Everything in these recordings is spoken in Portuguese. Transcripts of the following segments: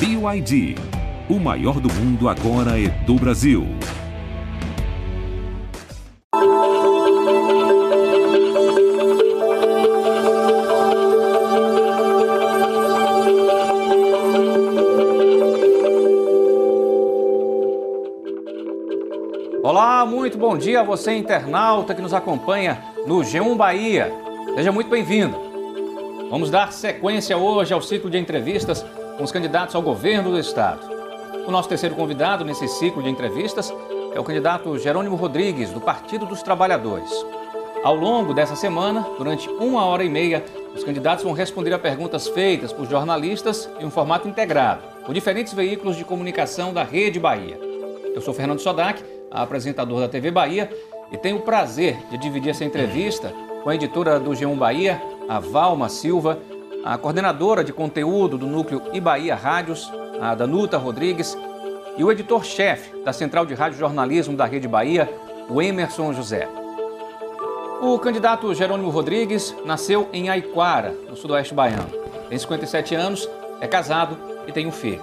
BYD. O maior do mundo agora é do Brasil. Olá, muito bom dia a você internauta que nos acompanha no G1 Bahia. Seja muito bem-vindo. Vamos dar sequência hoje ao ciclo de entrevistas com os candidatos ao governo do estado. O nosso terceiro convidado nesse ciclo de entrevistas é o candidato Jerônimo Rodrigues, do Partido dos Trabalhadores. Ao longo dessa semana, durante uma hora e meia, os candidatos vão responder a perguntas feitas por jornalistas em um formato integrado, por diferentes veículos de comunicação da Rede Bahia. Eu sou Fernando Sodac apresentador da TV Bahia, e tenho o prazer de dividir essa entrevista com a editora do G1 Bahia, a Valma Silva, a coordenadora de conteúdo do núcleo Ibaía Rádios, a Danuta Rodrigues, e o editor-chefe da Central de Rádio Jornalismo da Rede Bahia, o Emerson José. O candidato Jerônimo Rodrigues nasceu em Aiquara, no sudoeste baiano. Tem 57 anos, é casado e tem um filho.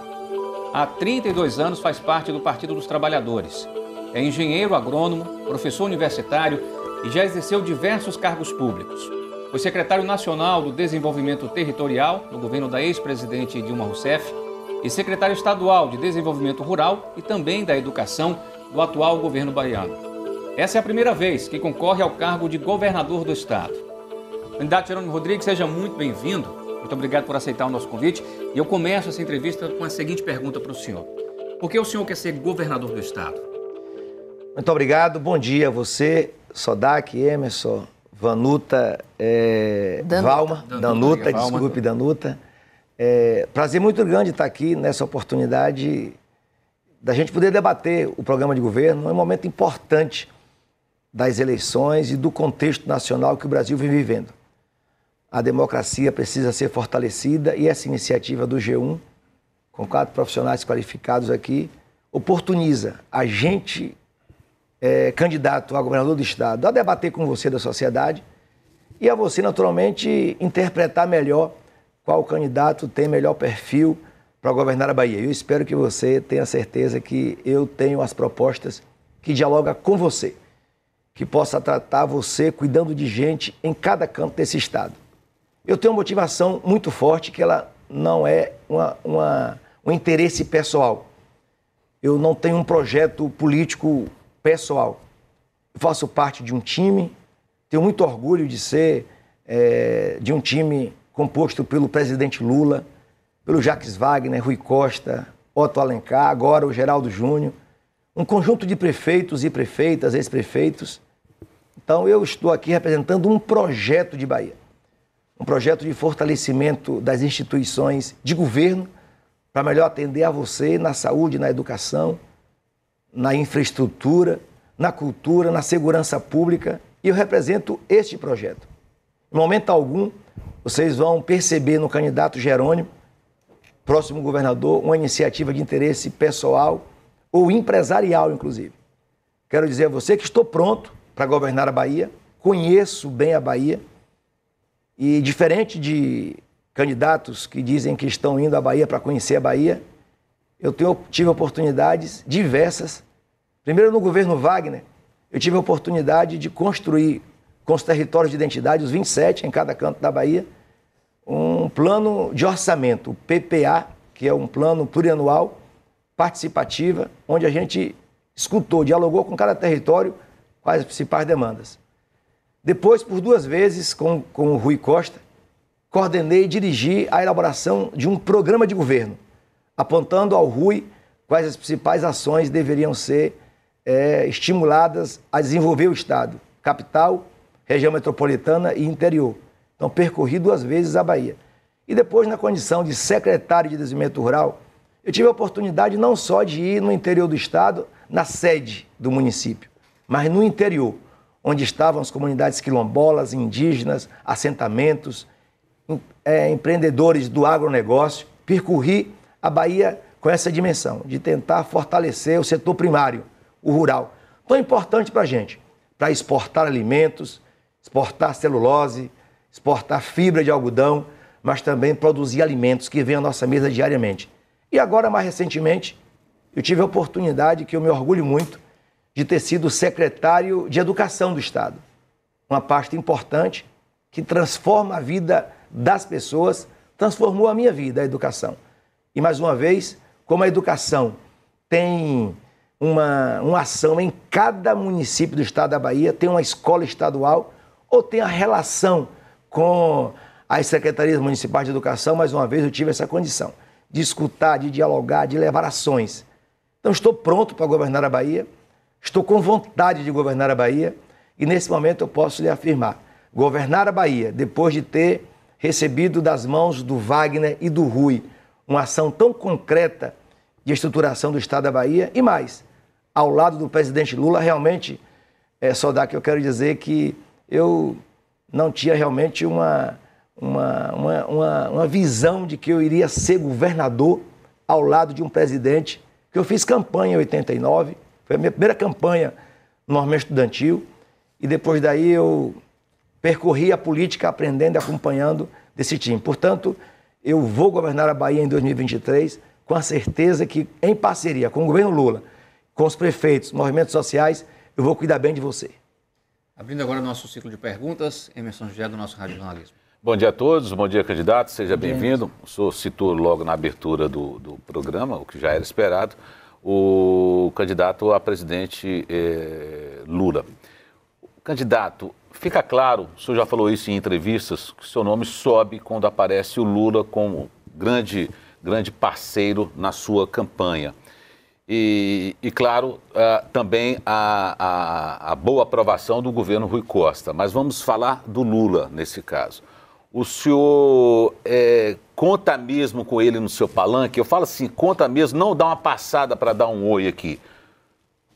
Há 32 anos faz parte do Partido dos Trabalhadores é engenheiro agrônomo, professor universitário e já exerceu diversos cargos públicos. Foi secretário nacional do Desenvolvimento Territorial no governo da ex-presidente Dilma Rousseff e secretário estadual de Desenvolvimento Rural e também da Educação do atual governo baiano. Essa é a primeira vez que concorre ao cargo de governador do estado. Candidato Jerônimo Rodrigues, seja muito bem-vindo. Muito obrigado por aceitar o nosso convite. E eu começo essa entrevista com a seguinte pergunta para o senhor: Por que o senhor quer ser governador do estado? Muito obrigado. Bom dia a você, Sodak, Emerson, Vanuta, é, Danuta. Valma, Danuta, Danuta desculpe, Danuta. É, prazer muito grande estar aqui nessa oportunidade da gente poder debater o programa de governo. É um momento importante das eleições e do contexto nacional que o Brasil vem vivendo. A democracia precisa ser fortalecida e essa iniciativa do G1, com quatro profissionais qualificados aqui, oportuniza a gente é, candidato a governador do estado a debater com você da sociedade e a você, naturalmente, interpretar melhor qual candidato tem melhor perfil para governar a Bahia. Eu espero que você tenha certeza que eu tenho as propostas que dialogam com você, que possa tratar você cuidando de gente em cada canto desse estado. Eu tenho uma motivação muito forte que ela não é uma, uma, um interesse pessoal. Eu não tenho um projeto político pessoal. Faço parte de um time, tenho muito orgulho de ser é, de um time composto pelo presidente Lula, pelo Jacques Wagner, Rui Costa, Otto Alencar, agora o Geraldo Júnior, um conjunto de prefeitos e prefeitas, ex-prefeitos. Então eu estou aqui representando um projeto de Bahia, um projeto de fortalecimento das instituições de governo para melhor atender a você na saúde, na educação, na infraestrutura, na cultura, na segurança pública, e eu represento este projeto. Em momento algum, vocês vão perceber no candidato Jerônimo, próximo governador, uma iniciativa de interesse pessoal ou empresarial, inclusive. Quero dizer a você que estou pronto para governar a Bahia, conheço bem a Bahia, e diferente de candidatos que dizem que estão indo à Bahia para conhecer a Bahia, eu tenho, tive oportunidades diversas. Primeiro, no governo Wagner, eu tive a oportunidade de construir com os territórios de identidade, os 27 em cada canto da Bahia, um plano de orçamento, o PPA, que é um plano plurianual, participativa, onde a gente escutou, dialogou com cada território quais as principais demandas. Depois, por duas vezes, com, com o Rui Costa, coordenei e dirigi a elaboração de um programa de governo apontando ao Rui quais as principais ações deveriam ser é, estimuladas a desenvolver o Estado, capital, região metropolitana e interior. Então, percorri duas vezes a Bahia. E depois, na condição de secretário de Desenvolvimento Rural, eu tive a oportunidade não só de ir no interior do Estado, na sede do município, mas no interior, onde estavam as comunidades quilombolas, indígenas, assentamentos, é, empreendedores do agronegócio. Percorri a Bahia com essa dimensão de tentar fortalecer o setor primário, o rural. Tão importante para a gente, para exportar alimentos, exportar celulose, exportar fibra de algodão, mas também produzir alimentos que vêm à nossa mesa diariamente. E agora, mais recentemente, eu tive a oportunidade, que eu me orgulho muito, de ter sido secretário de Educação do Estado. Uma pasta importante que transforma a vida das pessoas, transformou a minha vida, a educação. E mais uma vez, como a educação tem uma, uma ação em cada município do estado da Bahia, tem uma escola estadual ou tem a relação com as secretarias municipais de educação, mais uma vez eu tive essa condição de escutar, de dialogar, de levar ações. Então estou pronto para governar a Bahia, estou com vontade de governar a Bahia e nesse momento eu posso lhe afirmar, governar a Bahia depois de ter recebido das mãos do Wagner e do Rui uma ação tão concreta de estruturação do Estado da Bahia e mais, ao lado do presidente Lula, realmente, é só dar que eu quero dizer que eu não tinha realmente uma, uma, uma, uma, uma visão de que eu iria ser governador ao lado de um presidente que eu fiz campanha em 89, foi a minha primeira campanha no movimento estudantil, e depois daí eu percorri a política aprendendo e acompanhando desse time. Portanto, eu vou governar a Bahia em 2023 com a certeza que, em parceria com o governo Lula, com os prefeitos, movimentos sociais, eu vou cuidar bem de você. Abrindo agora o nosso ciclo de perguntas, Emerson José, do nosso Rádio Jornalismo. Bom dia a todos, bom dia, candidato, seja bem-vindo. O senhor citou logo na abertura do, do, programa, o que já era esperado, o candidato a presidente eh, Lula. Candidato, fica claro, o senhor já falou isso em entrevistas, que o seu nome sobe quando aparece o Lula como grande, grande parceiro na sua campanha. E, e claro, uh, também a, a, a boa aprovação do governo Rui Costa. Mas vamos falar do Lula nesse caso. O senhor é, conta mesmo com ele no seu palanque? Eu falo assim, conta mesmo, não dá uma passada para dar um oi aqui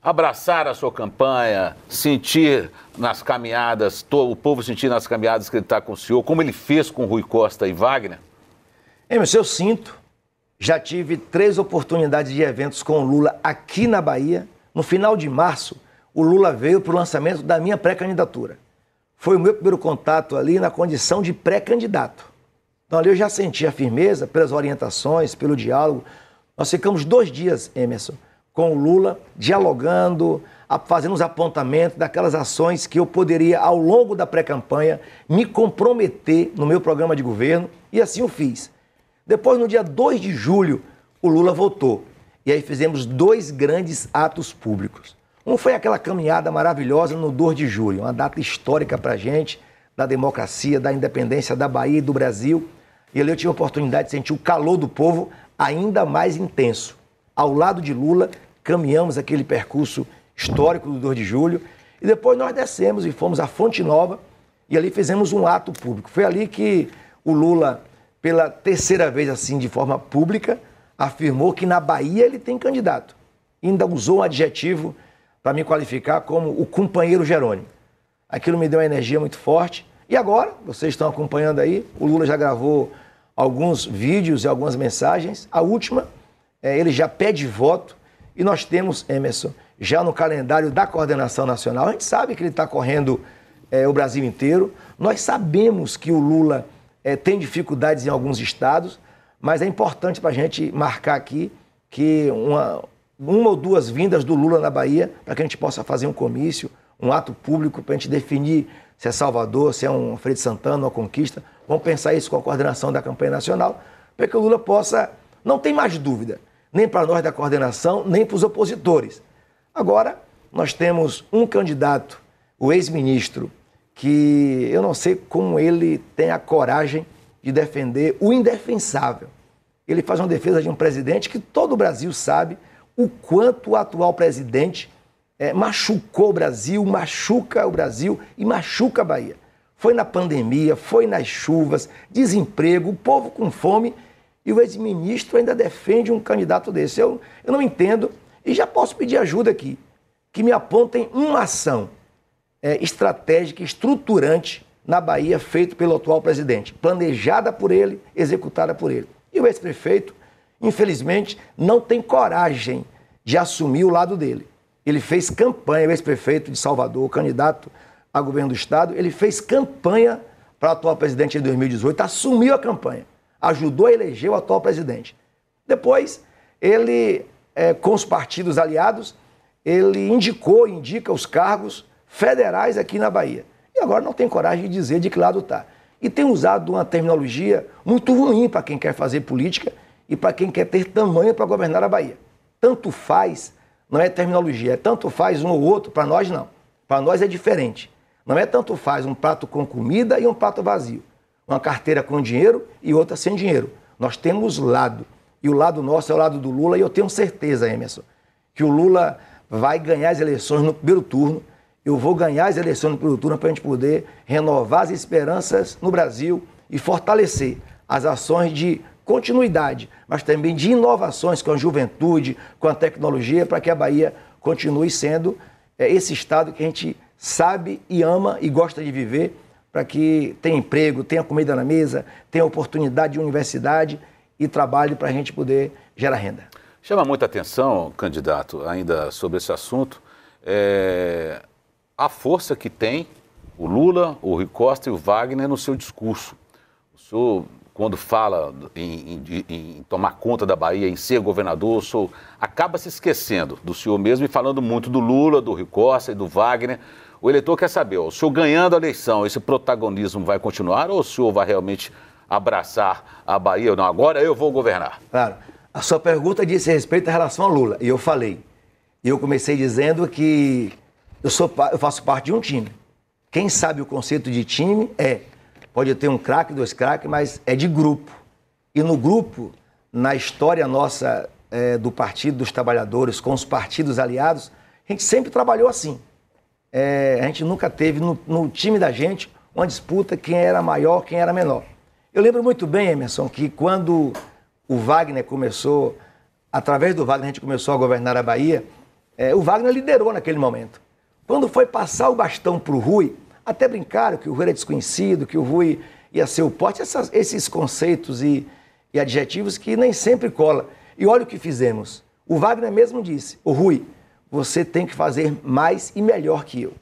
abraçar a sua campanha, sentir nas caminhadas, o povo sentir nas caminhadas que ele está com o senhor, como ele fez com Rui Costa e Wagner? Emerson, eu sinto. Já tive três oportunidades de eventos com o Lula aqui na Bahia. No final de março, o Lula veio para o lançamento da minha pré-candidatura. Foi o meu primeiro contato ali na condição de pré-candidato. Então ali eu já senti a firmeza pelas orientações, pelo diálogo. Nós ficamos dois dias, Emerson, com o Lula, dialogando, fazendo os apontamentos daquelas ações que eu poderia, ao longo da pré-campanha, me comprometer no meu programa de governo, e assim o fiz. Depois, no dia 2 de julho, o Lula voltou. E aí fizemos dois grandes atos públicos. Um foi aquela caminhada maravilhosa no 2 de julho, uma data histórica para a gente, da democracia, da independência da Bahia e do Brasil. E ali eu tive a oportunidade de sentir o calor do povo ainda mais intenso. Ao lado de Lula, caminhamos aquele percurso histórico do 2 de julho e depois nós descemos e fomos à Fonte Nova e ali fizemos um ato público. Foi ali que o Lula, pela terceira vez assim de forma pública, afirmou que na Bahia ele tem candidato. ainda usou um adjetivo para me qualificar como o companheiro Jerônimo. Aquilo me deu uma energia muito forte. E agora, vocês estão acompanhando aí, o Lula já gravou alguns vídeos e algumas mensagens. A última, é, ele já pede voto e nós temos, Emerson, já no calendário da coordenação nacional, a gente sabe que ele está correndo é, o Brasil inteiro. Nós sabemos que o Lula é, tem dificuldades em alguns estados, mas é importante para a gente marcar aqui que uma, uma ou duas vindas do Lula na Bahia, para que a gente possa fazer um comício, um ato público, para a gente definir se é Salvador, se é um Freire Santana, uma conquista. Vamos pensar isso com a coordenação da campanha nacional, para que o Lula possa. Não tem mais dúvida nem para nós da coordenação, nem para os opositores. Agora, nós temos um candidato, o ex-ministro, que eu não sei como ele tem a coragem de defender o indefensável. Ele faz uma defesa de um presidente que todo o Brasil sabe o quanto o atual presidente é, machucou o Brasil, machuca o Brasil e machuca a Bahia. Foi na pandemia, foi nas chuvas, desemprego, o povo com fome e o ex-ministro ainda defende um candidato desse. Eu, eu não entendo e já posso pedir ajuda aqui, que me apontem uma ação é, estratégica, estruturante na Bahia, feita pelo atual presidente, planejada por ele, executada por ele. E o ex-prefeito, infelizmente, não tem coragem de assumir o lado dele. Ele fez campanha, o ex-prefeito de Salvador, candidato a governo do Estado, ele fez campanha para o atual presidente em 2018, assumiu a campanha ajudou a eleger o atual presidente. Depois, ele, é, com os partidos aliados, ele indicou, indica os cargos federais aqui na Bahia. E agora não tem coragem de dizer de que lado está. E tem usado uma terminologia muito ruim para quem quer fazer política e para quem quer ter tamanho para governar a Bahia. Tanto faz, não é terminologia, é tanto faz um ou outro, para nós não. Para nós é diferente. Não é tanto faz um prato com comida e um prato vazio. Uma carteira com dinheiro e outra sem dinheiro. Nós temos lado. E o lado nosso é o lado do Lula, e eu tenho certeza, Emerson, que o Lula vai ganhar as eleições no primeiro turno. Eu vou ganhar as eleições no turno para a gente poder renovar as esperanças no Brasil e fortalecer as ações de continuidade, mas também de inovações com a juventude, com a tecnologia, para que a Bahia continue sendo é, esse estado que a gente sabe e ama e gosta de viver, para que tenha emprego, tenha comida na mesa, tenha oportunidade de universidade e trabalho para a gente poder gerar renda. Chama muita atenção, candidato, ainda sobre esse assunto, é, a força que tem o Lula, o Rui Costa e o Wagner no seu discurso. O senhor, quando fala em, em, em tomar conta da Bahia, em ser governador, o senhor acaba se esquecendo do senhor mesmo e falando muito do Lula, do Rui Costa e do Wagner. O eleitor quer saber, o senhor ganhando a eleição, esse protagonismo vai continuar ou o senhor vai realmente abraçar a Bahia? Não, agora eu vou governar. Claro. A sua pergunta disse respeito à relação a Lula. E eu falei. E eu comecei dizendo que eu, sou, eu faço parte de um time. Quem sabe o conceito de time é. Pode ter um craque, dois craques, mas é de grupo. E no grupo, na história nossa é, do Partido dos Trabalhadores, com os partidos aliados, a gente sempre trabalhou assim. É, a gente nunca teve no, no time da gente uma disputa quem era maior, quem era menor. Eu lembro muito bem, Emerson, que quando o Wagner começou, através do Wagner a gente começou a governar a Bahia, é, o Wagner liderou naquele momento. Quando foi passar o bastão para o Rui, até brincaram que o Rui era desconhecido, que o Rui ia ser o pote, essas, esses conceitos e, e adjetivos que nem sempre cola. E olha o que fizemos. O Wagner mesmo disse, o Rui, você tem que fazer mais e melhor que eu.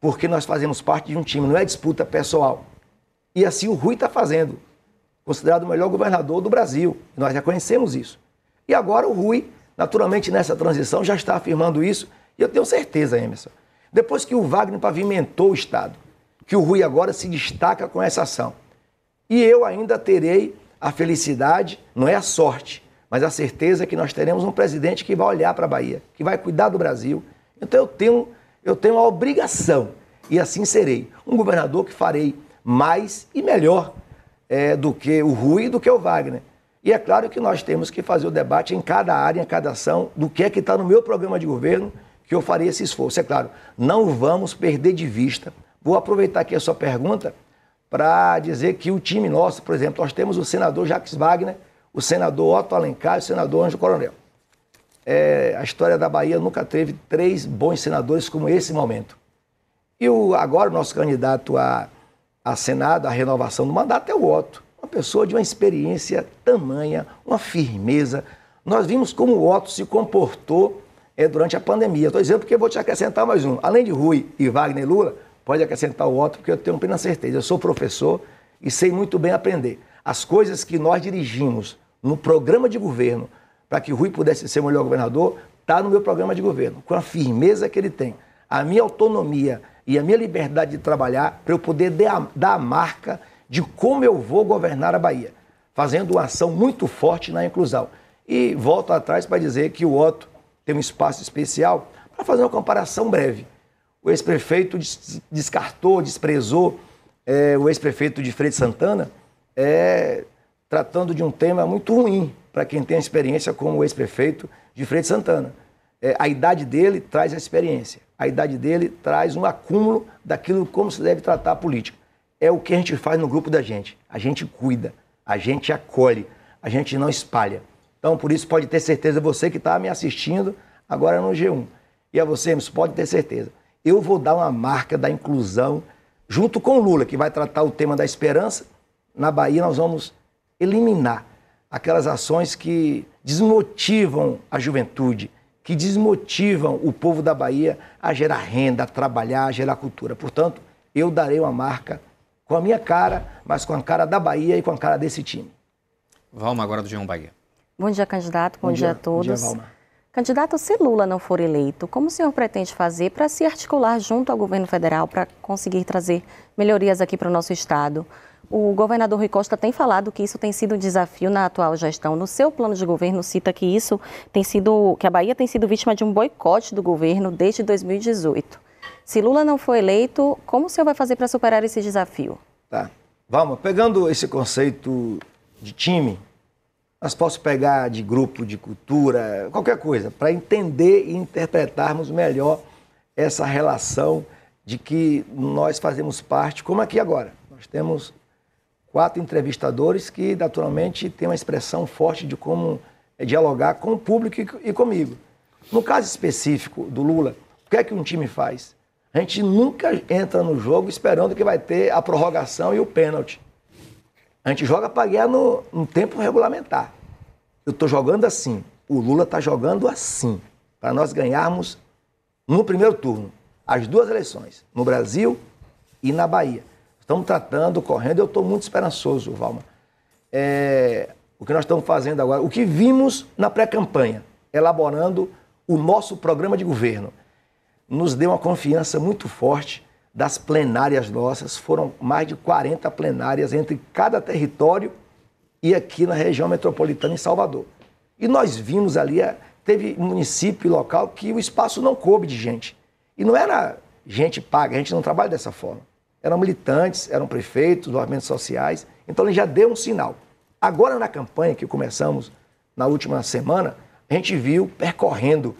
Porque nós fazemos parte de um time, não é disputa pessoal. E assim o Rui está fazendo considerado o melhor governador do Brasil. Nós já conhecemos isso. E agora o Rui, naturalmente nessa transição, já está afirmando isso. E eu tenho certeza, Emerson. Depois que o Wagner pavimentou o Estado, que o Rui agora se destaca com essa ação. E eu ainda terei a felicidade, não é a sorte, mas a certeza que nós teremos um presidente que vai olhar para a Bahia, que vai cuidar do Brasil. Então eu tenho, eu tenho a obrigação, e assim serei, um governador que farei mais e melhor é, do que o Rui e do que o Wagner. E é claro que nós temos que fazer o debate em cada área, em cada ação, do que é que está no meu programa de governo, que eu faria esse esforço. É claro, não vamos perder de vista. Vou aproveitar aqui a sua pergunta para dizer que o time nosso, por exemplo, nós temos o senador Jacques Wagner, o senador Otto Alencar e o senador Anjo Coronel. É, a história da Bahia nunca teve três bons senadores como esse momento. E o, agora o nosso candidato a a Senado, a renovação do mandato, é o Otto. Uma pessoa de uma experiência tamanha, uma firmeza. Nós vimos como o Otto se comportou é, durante a pandemia. Estou dizendo porque vou te acrescentar mais um. Além de Rui e Wagner Lula, pode acrescentar o Otto, porque eu tenho plena certeza. Eu sou professor e sei muito bem aprender. As coisas que nós dirigimos no programa de governo para que Rui pudesse ser o melhor governador, está no meu programa de governo, com a firmeza que ele tem. A minha autonomia e a minha liberdade de trabalhar para eu poder dar a marca de como eu vou governar a Bahia, fazendo uma ação muito forte na inclusão. E volto atrás para dizer que o Otto tem um espaço especial para fazer uma comparação breve. O ex-prefeito descartou, desprezou é, o ex-prefeito de Freire Santana, é, tratando de um tema muito ruim para quem tem experiência como o ex-prefeito de Freire Santana. É, a idade dele traz a experiência a idade dele traz um acúmulo daquilo como se deve tratar a política. É o que a gente faz no grupo da gente. A gente cuida, a gente acolhe, a gente não espalha. Então, por isso, pode ter certeza, você que está me assistindo agora no G1, e a você, pode ter certeza, eu vou dar uma marca da inclusão, junto com o Lula, que vai tratar o tema da esperança. Na Bahia, nós vamos eliminar aquelas ações que desmotivam a juventude, que desmotivam o povo da Bahia a gerar renda, a trabalhar, a gerar cultura. Portanto, eu darei uma marca com a minha cara, mas com a cara da Bahia e com a cara desse time. Vamos agora do G1 Bahia. Bom dia, candidato. Bom, Bom dia, dia, a todos. Bom dia, Valma. Candidato, se Lula não for eleito, como o senhor pretende fazer para se articular junto ao governo federal para conseguir trazer melhorias aqui para o nosso estado? O governador Rui Costa tem falado que isso tem sido um desafio na atual gestão. No seu plano de governo cita que isso tem sido, que a Bahia tem sido vítima de um boicote do governo desde 2018. Se Lula não for eleito, como o senhor vai fazer para superar esse desafio? Tá. Vamos, pegando esse conceito de time, nós posso pegar de grupo, de cultura, qualquer coisa, para entender e interpretarmos melhor essa relação de que nós fazemos parte, como aqui agora. Nós temos quatro entrevistadores que, naturalmente, têm uma expressão forte de como dialogar com o público e comigo. No caso específico do Lula, o que é que um time faz? A gente nunca entra no jogo esperando que vai ter a prorrogação e o pênalti. A gente joga para ganhar no, no tempo regulamentar. Eu estou jogando assim, o Lula está jogando assim, para nós ganharmos no primeiro turno as duas eleições, no Brasil e na Bahia. Estamos tratando, correndo, eu estou muito esperançoso, Valma. É, o que nós estamos fazendo agora, o que vimos na pré-campanha, elaborando o nosso programa de governo, nos deu uma confiança muito forte das plenárias nossas. Foram mais de 40 plenárias entre cada território e aqui na região metropolitana em Salvador. E nós vimos ali, é, teve município local que o espaço não coube de gente. E não era gente paga, a gente não trabalha dessa forma. Eram militantes, eram prefeitos, movimentos sociais. Então ele já deu um sinal. Agora na campanha que começamos na última semana, a gente viu percorrendo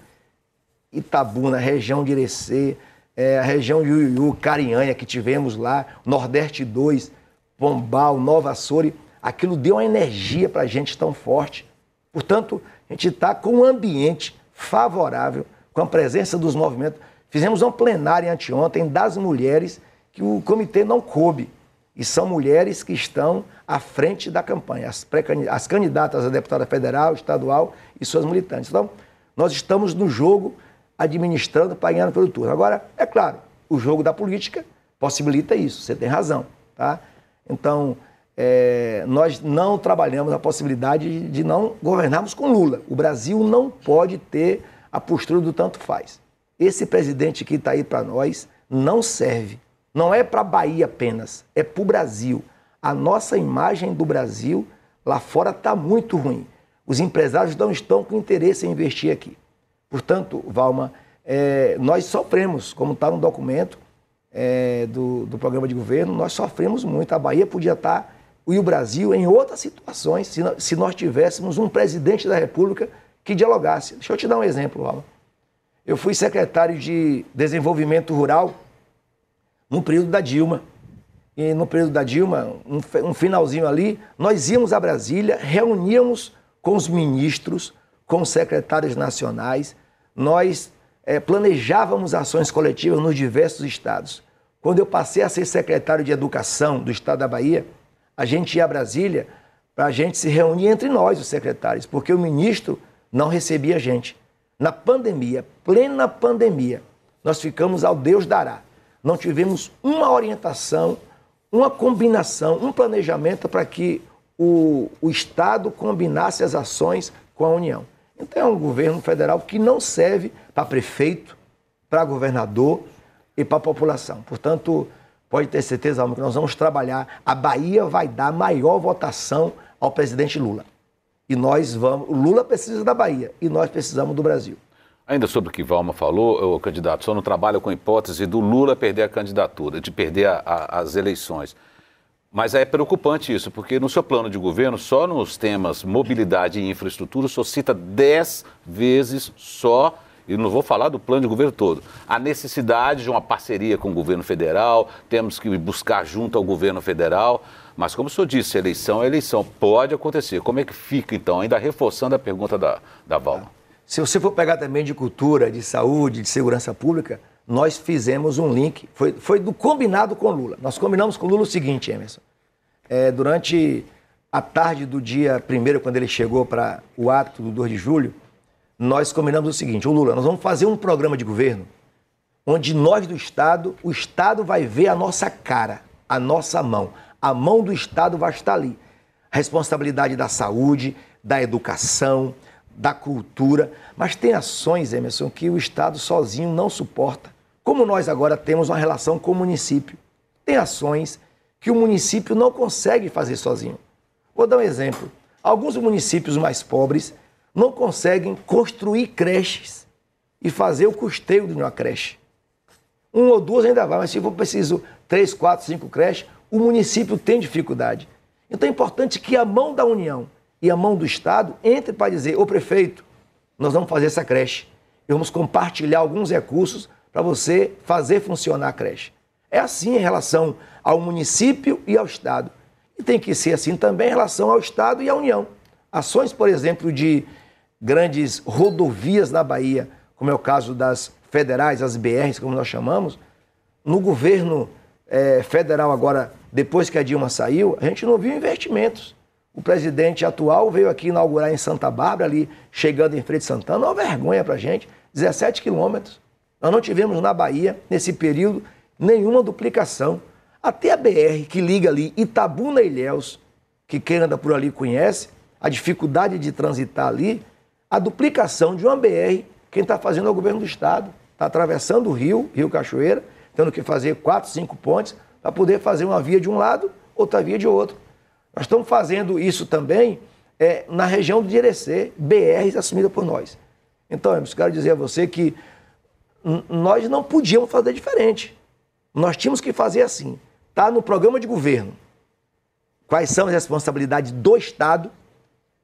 Itabuna, região de Irecê, é, a região de Uiuiu, Carinhanha, que tivemos lá, Nordeste 2, Pombal, Nova Açores, aquilo deu uma energia para a gente tão forte. Portanto, a gente está com um ambiente favorável, com a presença dos movimentos. Fizemos uma plenária anteontem das mulheres que o comitê não coube. E são mulheres que estão à frente da campanha, as, as candidatas a deputada federal, estadual e suas militantes. Então, nós estamos no jogo administrando, pagando pelo turno. Agora, é claro, o jogo da política possibilita isso, você tem razão. Tá? Então, é, nós não trabalhamos a possibilidade de não governarmos com Lula. O Brasil não pode ter a postura do tanto faz. Esse presidente que está aí para nós não serve. Não é para a Bahia apenas, é para o Brasil. A nossa imagem do Brasil lá fora está muito ruim. Os empresários não estão com interesse em investir aqui. Portanto, Valma, é, nós sofremos, como está no documento é, do, do programa de governo, nós sofremos muito. A Bahia podia estar, tá, e o Brasil, em outras situações, se, se nós tivéssemos um presidente da República que dialogasse. Deixa eu te dar um exemplo, Valma. Eu fui secretário de Desenvolvimento Rural no período da Dilma. E no período da Dilma, um, um finalzinho ali, nós íamos a Brasília, reuníamos com os ministros, com os secretários nacionais, nós é, planejávamos ações coletivas nos diversos estados. Quando eu passei a ser secretário de Educação do estado da Bahia, a gente ia a Brasília para a gente se reunir entre nós, os secretários, porque o ministro não recebia a gente. Na pandemia, plena pandemia, nós ficamos ao Deus dará. Não tivemos uma orientação, uma combinação, um planejamento para que o, o Estado combinasse as ações com a União. Então é um governo federal que não serve para prefeito, para governador e para a população. Portanto, pode ter certeza, Alma, que nós vamos trabalhar. A Bahia vai dar maior votação ao presidente Lula. E nós vamos. Lula precisa da Bahia e nós precisamos do Brasil. Ainda sobre o que Valma falou, o candidato só não trabalha com a hipótese do Lula perder a candidatura, de perder a, a, as eleições. Mas é preocupante isso, porque no seu plano de governo, só nos temas mobilidade e infraestrutura, senhor cita dez vezes só, e não vou falar do plano de governo todo, a necessidade de uma parceria com o governo federal, temos que buscar junto ao governo federal. Mas como o senhor disse, eleição é eleição, pode acontecer. Como é que fica, então, ainda reforçando a pergunta da, da Valma? Se você for pegar também de cultura, de saúde, de segurança pública, nós fizemos um link, foi, foi do combinado com Lula. Nós combinamos com Lula o seguinte, Emerson. É, durante a tarde do dia primeiro, quando ele chegou para o ato do 2 de julho, nós combinamos o seguinte: o Lula, nós vamos fazer um programa de governo onde nós do Estado, o Estado vai ver a nossa cara, a nossa mão. A mão do Estado vai estar ali. Responsabilidade da saúde, da educação, da cultura, mas tem ações, Emerson, que o Estado sozinho não suporta. Como nós agora temos uma relação com o município, tem ações que o município não consegue fazer sozinho. Vou dar um exemplo. Alguns municípios mais pobres não conseguem construir creches e fazer o custeio de uma creche. Um ou duas ainda vai, mas se for preciso três, quatro, cinco creches, o município tem dificuldade. Então é importante que a mão da União e a mão do Estado entre para dizer, ô prefeito, nós vamos fazer essa creche. E vamos compartilhar alguns recursos para você fazer funcionar a creche. É assim em relação ao município e ao Estado. E tem que ser assim também em relação ao Estado e à União. Ações, por exemplo, de grandes rodovias na Bahia, como é o caso das federais, as BRs, como nós chamamos, no governo é, federal agora, depois que a Dilma saiu, a gente não viu investimentos. O presidente atual veio aqui inaugurar em Santa Bárbara, ali chegando em Frei de Santana, uma vergonha para a gente, 17 quilômetros. Nós não tivemos na Bahia, nesse período, nenhuma duplicação. Até a BR que liga ali Itabuna e Ilhéus, que quem anda por ali conhece, a dificuldade de transitar ali, a duplicação de uma BR, quem está fazendo é o governo do Estado. Está atravessando o rio, Rio Cachoeira, tendo que fazer quatro, cinco pontes para poder fazer uma via de um lado, outra via de outro. Nós estamos fazendo isso também é, na região do Direcê, BRs assumidas por nós. Então, eu quero dizer a você que nós não podíamos fazer diferente. Nós tínhamos que fazer assim. Está no programa de governo. Quais são as responsabilidades do Estado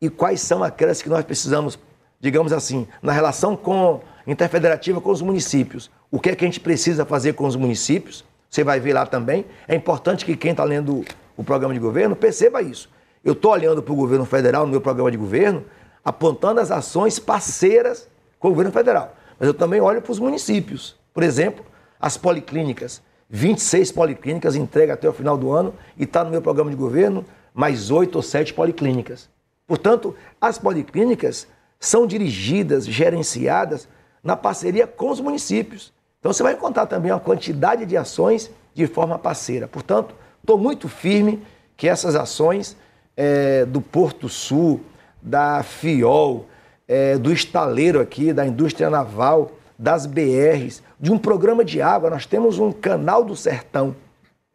e quais são aquelas que nós precisamos, digamos assim, na relação com interfederativa com os municípios. O que é que a gente precisa fazer com os municípios? Você vai ver lá também. É importante que quem está lendo o programa de governo perceba isso. Eu estou olhando para o governo federal no meu programa de governo, apontando as ações parceiras com o governo federal. Mas eu também olho para os municípios. Por exemplo, as policlínicas. 26 policlínicas entrega até o final do ano e está no meu programa de governo mais oito ou sete policlínicas. Portanto, as policlínicas são dirigidas, gerenciadas na parceria com os municípios. Então você vai encontrar também uma quantidade de ações de forma parceira. Portanto, estou muito firme que essas ações é, do Porto Sul, da FIOL, é, do estaleiro aqui, da indústria naval, das BRs, de um programa de água. Nós temos um canal do sertão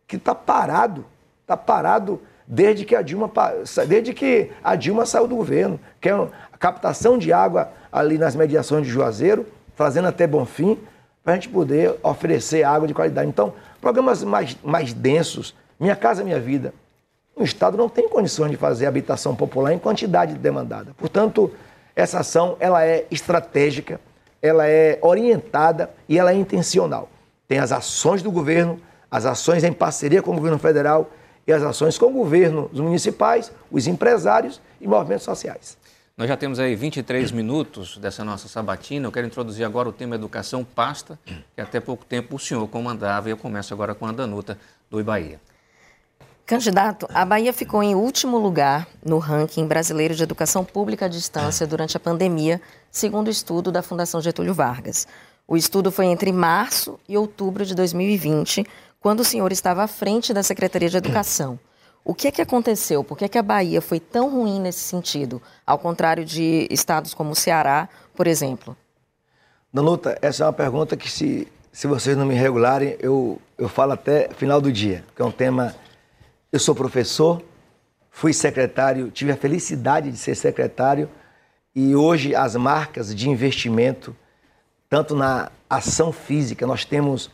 que está parado, está parado desde que a Dilma desde que a Dilma saiu do governo, que é a captação de água ali nas mediações de Juazeiro, fazendo até Bonfim, para a gente poder oferecer água de qualidade. Então, programas mais, mais densos, Minha Casa Minha Vida, o Estado não tem condições de fazer habitação popular em quantidade demandada. Portanto, essa ação ela é estratégica, ela é orientada e ela é intencional. Tem as ações do governo, as ações em parceria com o governo federal e as ações com o governo, os municipais, os empresários e movimentos sociais. Nós já temos aí 23 minutos dessa nossa sabatina. Eu quero introduzir agora o tema educação pasta, que até pouco tempo o senhor comandava e eu começo agora com a Danuta do Ibaía. Candidato, a Bahia ficou em último lugar no ranking brasileiro de educação pública à distância durante a pandemia, segundo o estudo da Fundação Getúlio Vargas. O estudo foi entre março e outubro de 2020, quando o senhor estava à frente da Secretaria de Educação. O que é que aconteceu? Por que, é que a Bahia foi tão ruim nesse sentido, ao contrário de estados como o Ceará, por exemplo? Danuta, essa é uma pergunta que, se, se vocês não me regularem, eu, eu falo até final do dia, que é um tema. Eu sou professor, fui secretário, tive a felicidade de ser secretário e hoje as marcas de investimento, tanto na ação física, nós temos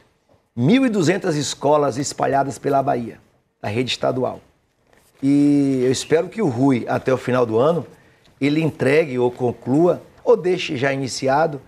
1.200 escolas espalhadas pela Bahia, a rede estadual. E eu espero que o Rui, até o final do ano, ele entregue ou conclua, ou deixe já iniciado,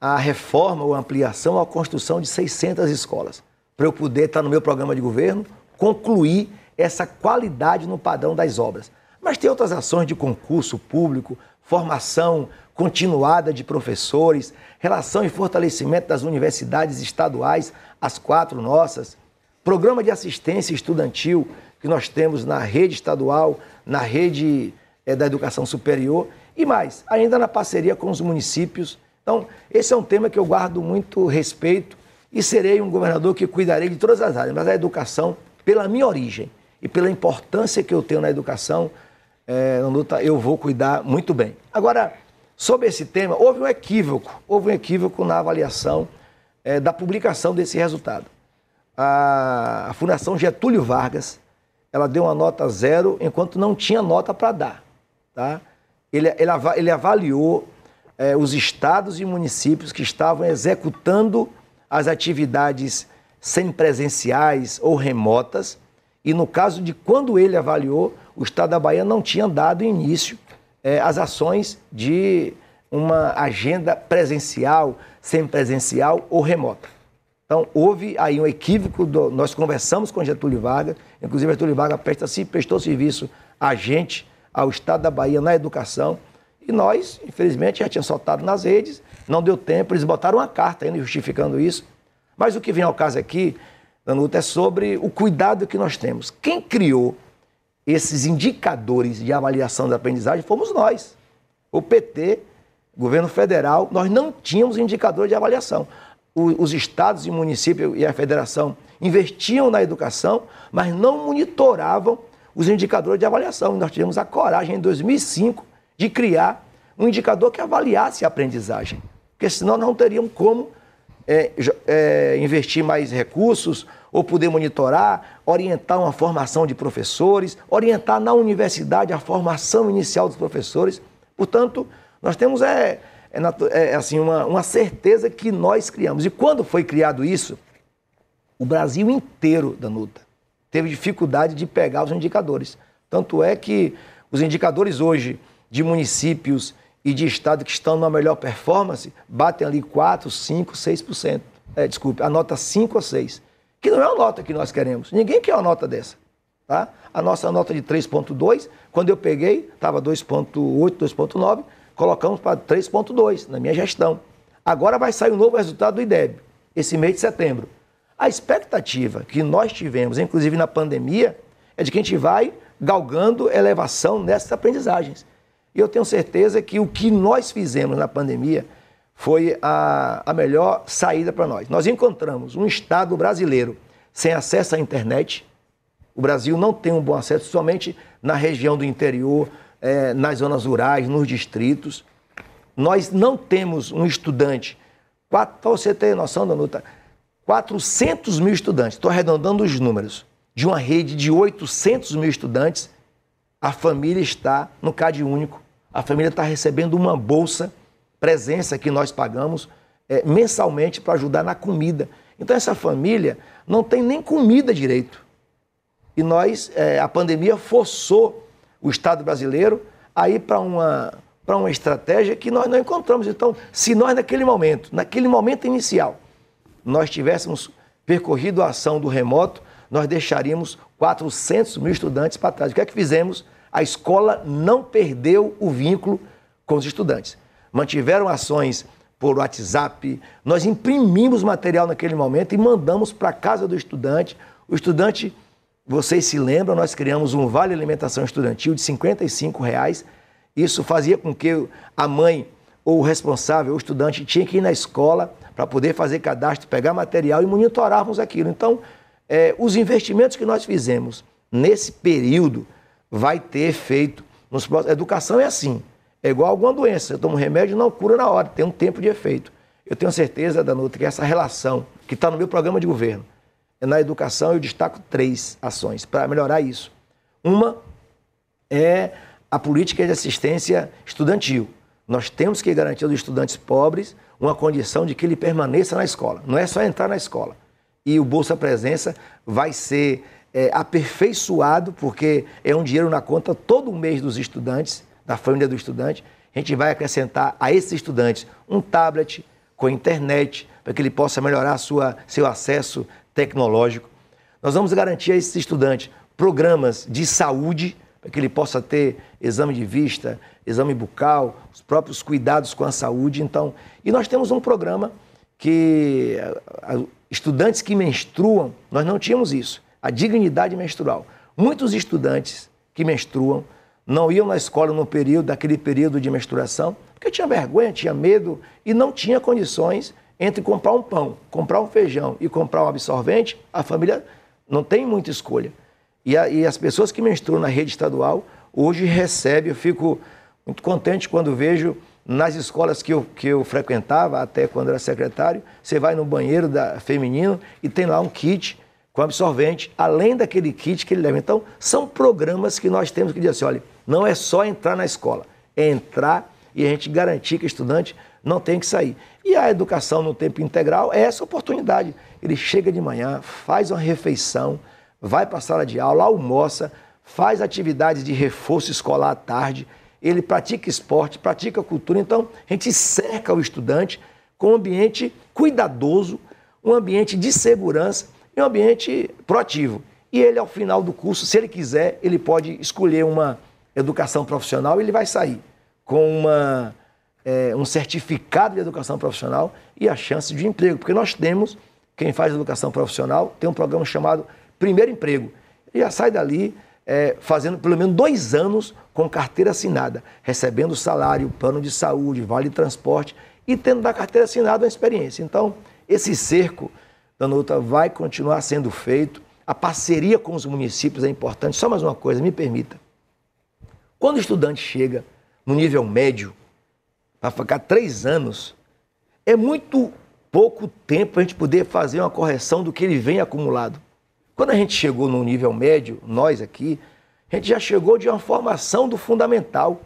a reforma ou ampliação ou a construção de 600 escolas, para eu poder estar no meu programa de governo, concluir essa qualidade no padrão das obras. Mas tem outras ações de concurso público, formação continuada de professores, relação e fortalecimento das universidades estaduais, as quatro nossas, programa de assistência estudantil que nós temos na rede estadual, na rede é, da educação superior e mais, ainda na parceria com os municípios. Então, esse é um tema que eu guardo muito respeito e serei um governador que cuidarei de todas as áreas, mas a educação, pela minha origem e pela importância que eu tenho na educação, é, luta, eu vou cuidar muito bem. Agora, sobre esse tema, houve um equívoco, houve um equívoco na avaliação é, da publicação desse resultado. A, a Fundação Getúlio Vargas, ela deu uma nota zero, enquanto não tinha nota para dar. Tá? Ele, ele, ele avaliou é, os estados e municípios que estavam executando as atividades semipresenciais ou remotas, e no caso de quando ele avaliou, o Estado da Bahia não tinha dado início é, às ações de uma agenda presencial, semipresencial ou remota. Então, houve aí um equívoco, do, nós conversamos com Getúlio Vargas, inclusive Getúlio Vargas presta, prestou serviço a gente, ao Estado da Bahia na educação, e nós, infelizmente, já tínhamos soltado nas redes, não deu tempo, eles botaram uma carta ainda justificando isso. Mas o que vem ao caso aqui, Danuta, é sobre o cuidado que nós temos. Quem criou esses indicadores de avaliação da aprendizagem fomos nós. O PT, governo federal, nós não tínhamos indicador de avaliação. Os estados e municípios e a federação investiam na educação, mas não monitoravam os indicadores de avaliação. Nós tivemos a coragem, em 2005, de criar um indicador que avaliasse a aprendizagem. Porque senão não teriam como é, é, investir mais recursos ou poder monitorar, orientar uma formação de professores, orientar na universidade a formação inicial dos professores. Portanto, nós temos é, é, é assim, uma, uma certeza que nós criamos. E quando foi criado isso, o Brasil inteiro, Danuta, teve dificuldade de pegar os indicadores. Tanto é que os indicadores hoje de municípios e de estado que estão numa melhor performance batem ali 4, 5, 6%. É, desculpe, a nota 5 ou 6 que não é a nota que nós queremos. Ninguém quer uma nota dessa. Tá? A nossa nota de 3,2, quando eu peguei, estava 2,8, 2,9, colocamos para 3,2 na minha gestão. Agora vai sair o um novo resultado do IDEB, esse mês de setembro. A expectativa que nós tivemos, inclusive na pandemia, é de que a gente vai galgando elevação nessas aprendizagens. E eu tenho certeza que o que nós fizemos na pandemia foi a, a melhor saída para nós. Nós encontramos um Estado brasileiro sem acesso à internet. O Brasil não tem um bom acesso, somente na região do interior, é, nas zonas rurais, nos distritos. Nós não temos um estudante, para você ter noção, Danuta, 400 mil estudantes, estou arredondando os números, de uma rede de 800 mil estudantes, a família está no CAD único, a família está recebendo uma bolsa presença que nós pagamos é, mensalmente para ajudar na comida. Então essa família não tem nem comida direito. E nós, é, a pandemia forçou o Estado brasileiro a ir para uma, para uma estratégia que nós não encontramos. Então, se nós naquele momento, naquele momento inicial, nós tivéssemos percorrido a ação do remoto, nós deixaríamos 400 mil estudantes para trás. O que é que fizemos? A escola não perdeu o vínculo com os estudantes mantiveram ações por WhatsApp. Nós imprimimos material naquele momento e mandamos para a casa do estudante. O estudante, vocês se lembram, nós criamos um vale alimentação estudantil de 55 reais. Isso fazia com que a mãe ou o responsável, o estudante, tinha que ir na escola para poder fazer cadastro, pegar material e monitorarmos aquilo. Então, é, os investimentos que nós fizemos nesse período vai ter efeito nos próximos. Educação é assim. É igual alguma doença. Eu tomo remédio não cura na hora, tem um tempo de efeito. Eu tenho certeza, Danuta, que essa relação que está no meu programa de governo, é na educação eu destaco três ações para melhorar isso. Uma é a política de assistência estudantil. Nós temos que garantir aos estudantes pobres uma condição de que ele permaneça na escola. Não é só entrar na escola. E o Bolsa Presença vai ser é, aperfeiçoado, porque é um dinheiro na conta todo mês dos estudantes da família do estudante, a gente vai acrescentar a esses estudantes um tablet com internet, para que ele possa melhorar sua, seu acesso tecnológico. Nós vamos garantir a esses estudantes programas de saúde, para que ele possa ter exame de vista, exame bucal, os próprios cuidados com a saúde. Então, e nós temos um programa que estudantes que menstruam, nós não tínhamos isso, a dignidade menstrual. Muitos estudantes que menstruam não iam na escola no período, naquele período de menstruação, porque tinha vergonha, tinha medo e não tinha condições entre comprar um pão, comprar um feijão e comprar um absorvente, a família não tem muita escolha. E, a, e as pessoas que menstruam na rede estadual, hoje recebe. Eu fico muito contente quando vejo nas escolas que eu, que eu frequentava, até quando era secretário, você vai no banheiro da, feminino e tem lá um kit com absorvente, além daquele kit que ele leva. Então, são programas que nós temos que dizer assim, olha, não é só entrar na escola, é entrar e a gente garantir que o estudante não tem que sair. E a educação no tempo integral é essa oportunidade. Ele chega de manhã, faz uma refeição, vai para a sala de aula, almoça, faz atividades de reforço escolar à tarde, ele pratica esporte, pratica cultura. Então, a gente cerca o estudante com um ambiente cuidadoso, um ambiente de segurança e um ambiente proativo. E ele, ao final do curso, se ele quiser, ele pode escolher uma educação profissional e ele vai sair com uma, é, um certificado de educação profissional e a chance de emprego. Porque nós temos, quem faz educação profissional, tem um programa chamado Primeiro Emprego. Ele já sai dali é, fazendo pelo menos dois anos com carteira assinada, recebendo salário, plano de saúde, vale transporte e tendo da carteira assinada uma experiência. Então, esse cerco da Nuta vai continuar sendo feito. A parceria com os municípios é importante. Só mais uma coisa, me permita. Quando o estudante chega no nível médio, para ficar três anos, é muito pouco tempo a gente poder fazer uma correção do que ele vem acumulado. Quando a gente chegou no nível médio, nós aqui, a gente já chegou de uma formação do fundamental.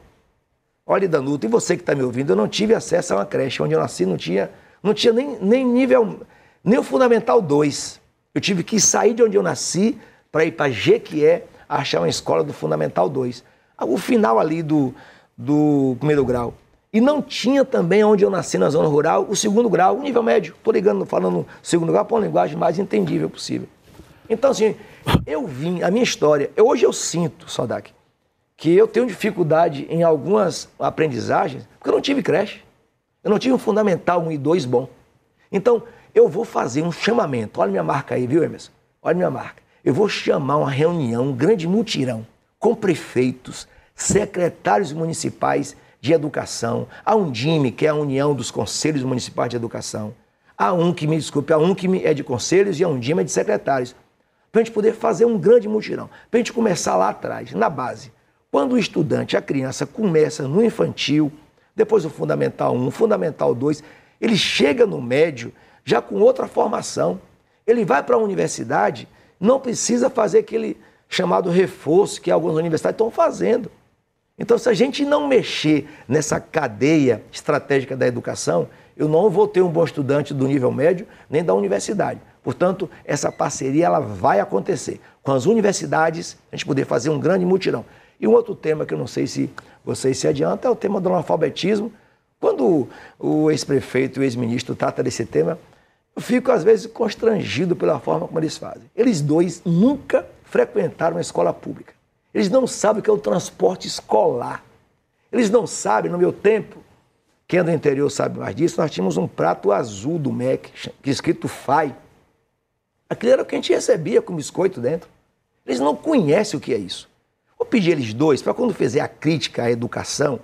Olha, Danuto, e você que está me ouvindo, eu não tive acesso a uma creche. Onde eu nasci não tinha, não tinha nem, nem nível, nem o Fundamental 2. Eu tive que sair de onde eu nasci para ir para Jequié achar uma escola do Fundamental 2. O final ali do, do primeiro grau. E não tinha também onde eu nasci na zona rural o segundo grau, o nível médio. Estou ligando, falando segundo grau para uma linguagem mais entendível possível. Então, assim, eu vim, a minha história, eu, hoje eu sinto, Sodak, que eu tenho dificuldade em algumas aprendizagens, porque eu não tive creche. Eu não tive um fundamental 1 e 2 bom. Então, eu vou fazer um chamamento. Olha minha marca aí, viu, Emerson? Olha minha marca. Eu vou chamar uma reunião, um grande mutirão, com prefeitos, secretários municipais de educação, a Undime, que é a União dos Conselhos Municipais de Educação, a um que me desculpe, a um que é de conselhos e a Undime é de secretários para a gente poder fazer um grande mutirão, para a gente começar lá atrás, na base. Quando o estudante, a criança, começa no infantil, depois o Fundamental 1, Fundamental 2, ele chega no médio já com outra formação. Ele vai para a universidade, não precisa fazer aquele chamado reforço que algumas universidades estão fazendo. Então, se a gente não mexer nessa cadeia estratégica da educação, eu não vou ter um bom estudante do nível médio nem da universidade. Portanto, essa parceria ela vai acontecer com as universidades, a gente poder fazer um grande mutirão. E um outro tema que eu não sei se vocês se adiantam é o tema do analfabetismo. Quando o ex-prefeito e o ex-ministro trata desse tema, eu fico às vezes constrangido pela forma como eles fazem. Eles dois nunca frequentaram uma escola pública. Eles não sabem o que é o transporte escolar. Eles não sabem, no meu tempo, quem é do interior sabe mais disso, nós tínhamos um prato azul do MEC, escrito FAI, Aquilo era o que a gente recebia com biscoito dentro. Eles não conhecem o que é isso. Vou pedir eles dois, para quando fizer a crítica à educação,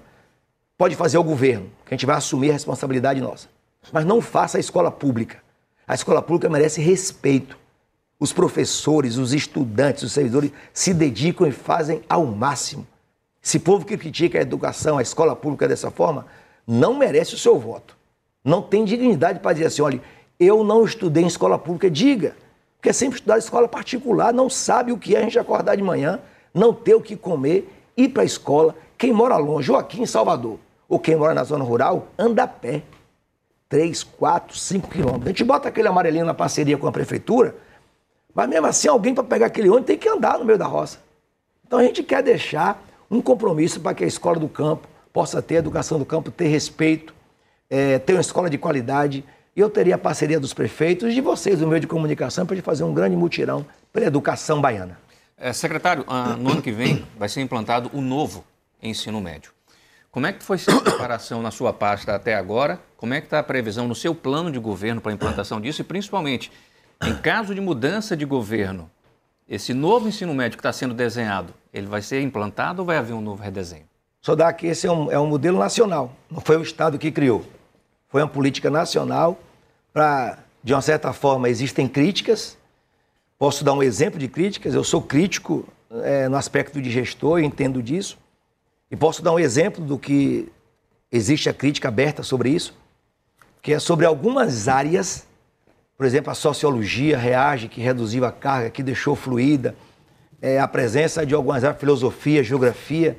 pode fazer o governo, que a gente vai assumir a responsabilidade nossa. Mas não faça a escola pública. A escola pública merece respeito. Os professores, os estudantes, os servidores se dedicam e fazem ao máximo. Esse povo que critica a educação, a escola pública dessa forma, não merece o seu voto. Não tem dignidade para dizer assim: olha, eu não estudei em escola pública. Diga. Porque é sempre estudar em escola particular, não sabe o que é a gente acordar de manhã, não ter o que comer, ir para a escola. Quem mora longe, ou aqui em Salvador, ou quem mora na zona rural, anda a pé. 3, 4, 5 quilômetros. A gente bota aquele amarelinho na parceria com a prefeitura, mas mesmo assim alguém para pegar aquele ônibus tem que andar no meio da roça. Então a gente quer deixar um compromisso para que a escola do campo possa ter educação do campo, ter respeito, é, ter uma escola de qualidade, e eu teria a parceria dos prefeitos e de vocês, do meio de comunicação, para fazer um grande mutirão para a educação baiana. É, secretário, ah, no ano que vem vai ser implantado o novo ensino médio. Como é que foi a preparação na sua pasta até agora? Como é que está a previsão no seu plano de governo para a implantação disso? E principalmente, em caso de mudança de governo, esse novo ensino médio que está sendo desenhado, ele vai ser implantado ou vai haver um novo redesenho? Só dá que esse é um, é um modelo nacional, não foi o Estado que criou foi uma política nacional para, de uma certa forma, existem críticas. Posso dar um exemplo de críticas. Eu sou crítico é, no aspecto de gestor, eu entendo disso. E posso dar um exemplo do que existe a crítica aberta sobre isso, que é sobre algumas áreas, por exemplo, a sociologia reage, que reduziu a carga, que deixou fluida, é, a presença de algumas áreas, filosofia, geografia.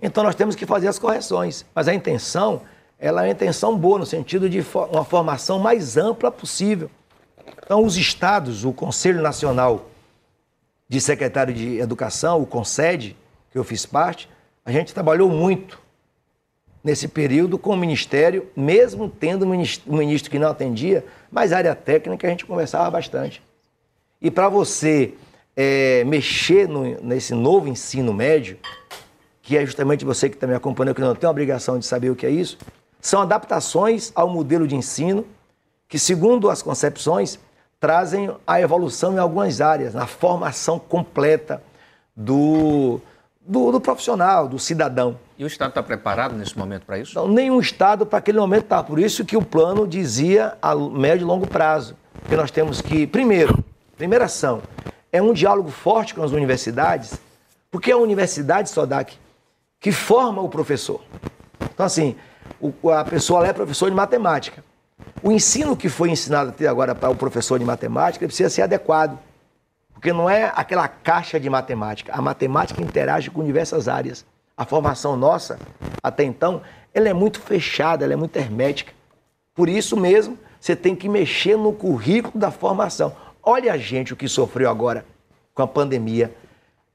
Então nós temos que fazer as correções. Mas a intenção, ela é uma intenção boa, no sentido de uma formação mais ampla possível. Então os estados, o Conselho Nacional de Secretário de Educação, o CONSED, que eu fiz parte, a gente trabalhou muito nesse período com o Ministério, mesmo tendo um ministro que não atendia, mas área técnica a gente conversava bastante. E para você é, mexer no, nesse novo ensino médio, que é justamente você que está me acompanhando, que não tem obrigação de saber o que é isso, são adaptações ao modelo de ensino que, segundo as concepções, trazem a evolução em algumas áreas, na formação completa do, do, do profissional, do cidadão. E o Estado está preparado nesse momento para isso? Não, nenhum Estado para aquele momento está. Por isso que o plano dizia a médio e longo prazo. Que nós temos que, primeiro, primeira ação, é um diálogo forte com as universidades, porque é a universidade, Sodac, que forma o professor. Então, assim, o, a pessoa é professor de matemática. O ensino que foi ensinado até agora para o professor de matemática precisa ser adequado. Porque não é aquela caixa de matemática. A matemática interage com diversas áreas. A formação nossa, até então, ela é muito fechada, ela é muito hermética. Por isso mesmo, você tem que mexer no currículo da formação. Olha a gente o que sofreu agora com a pandemia.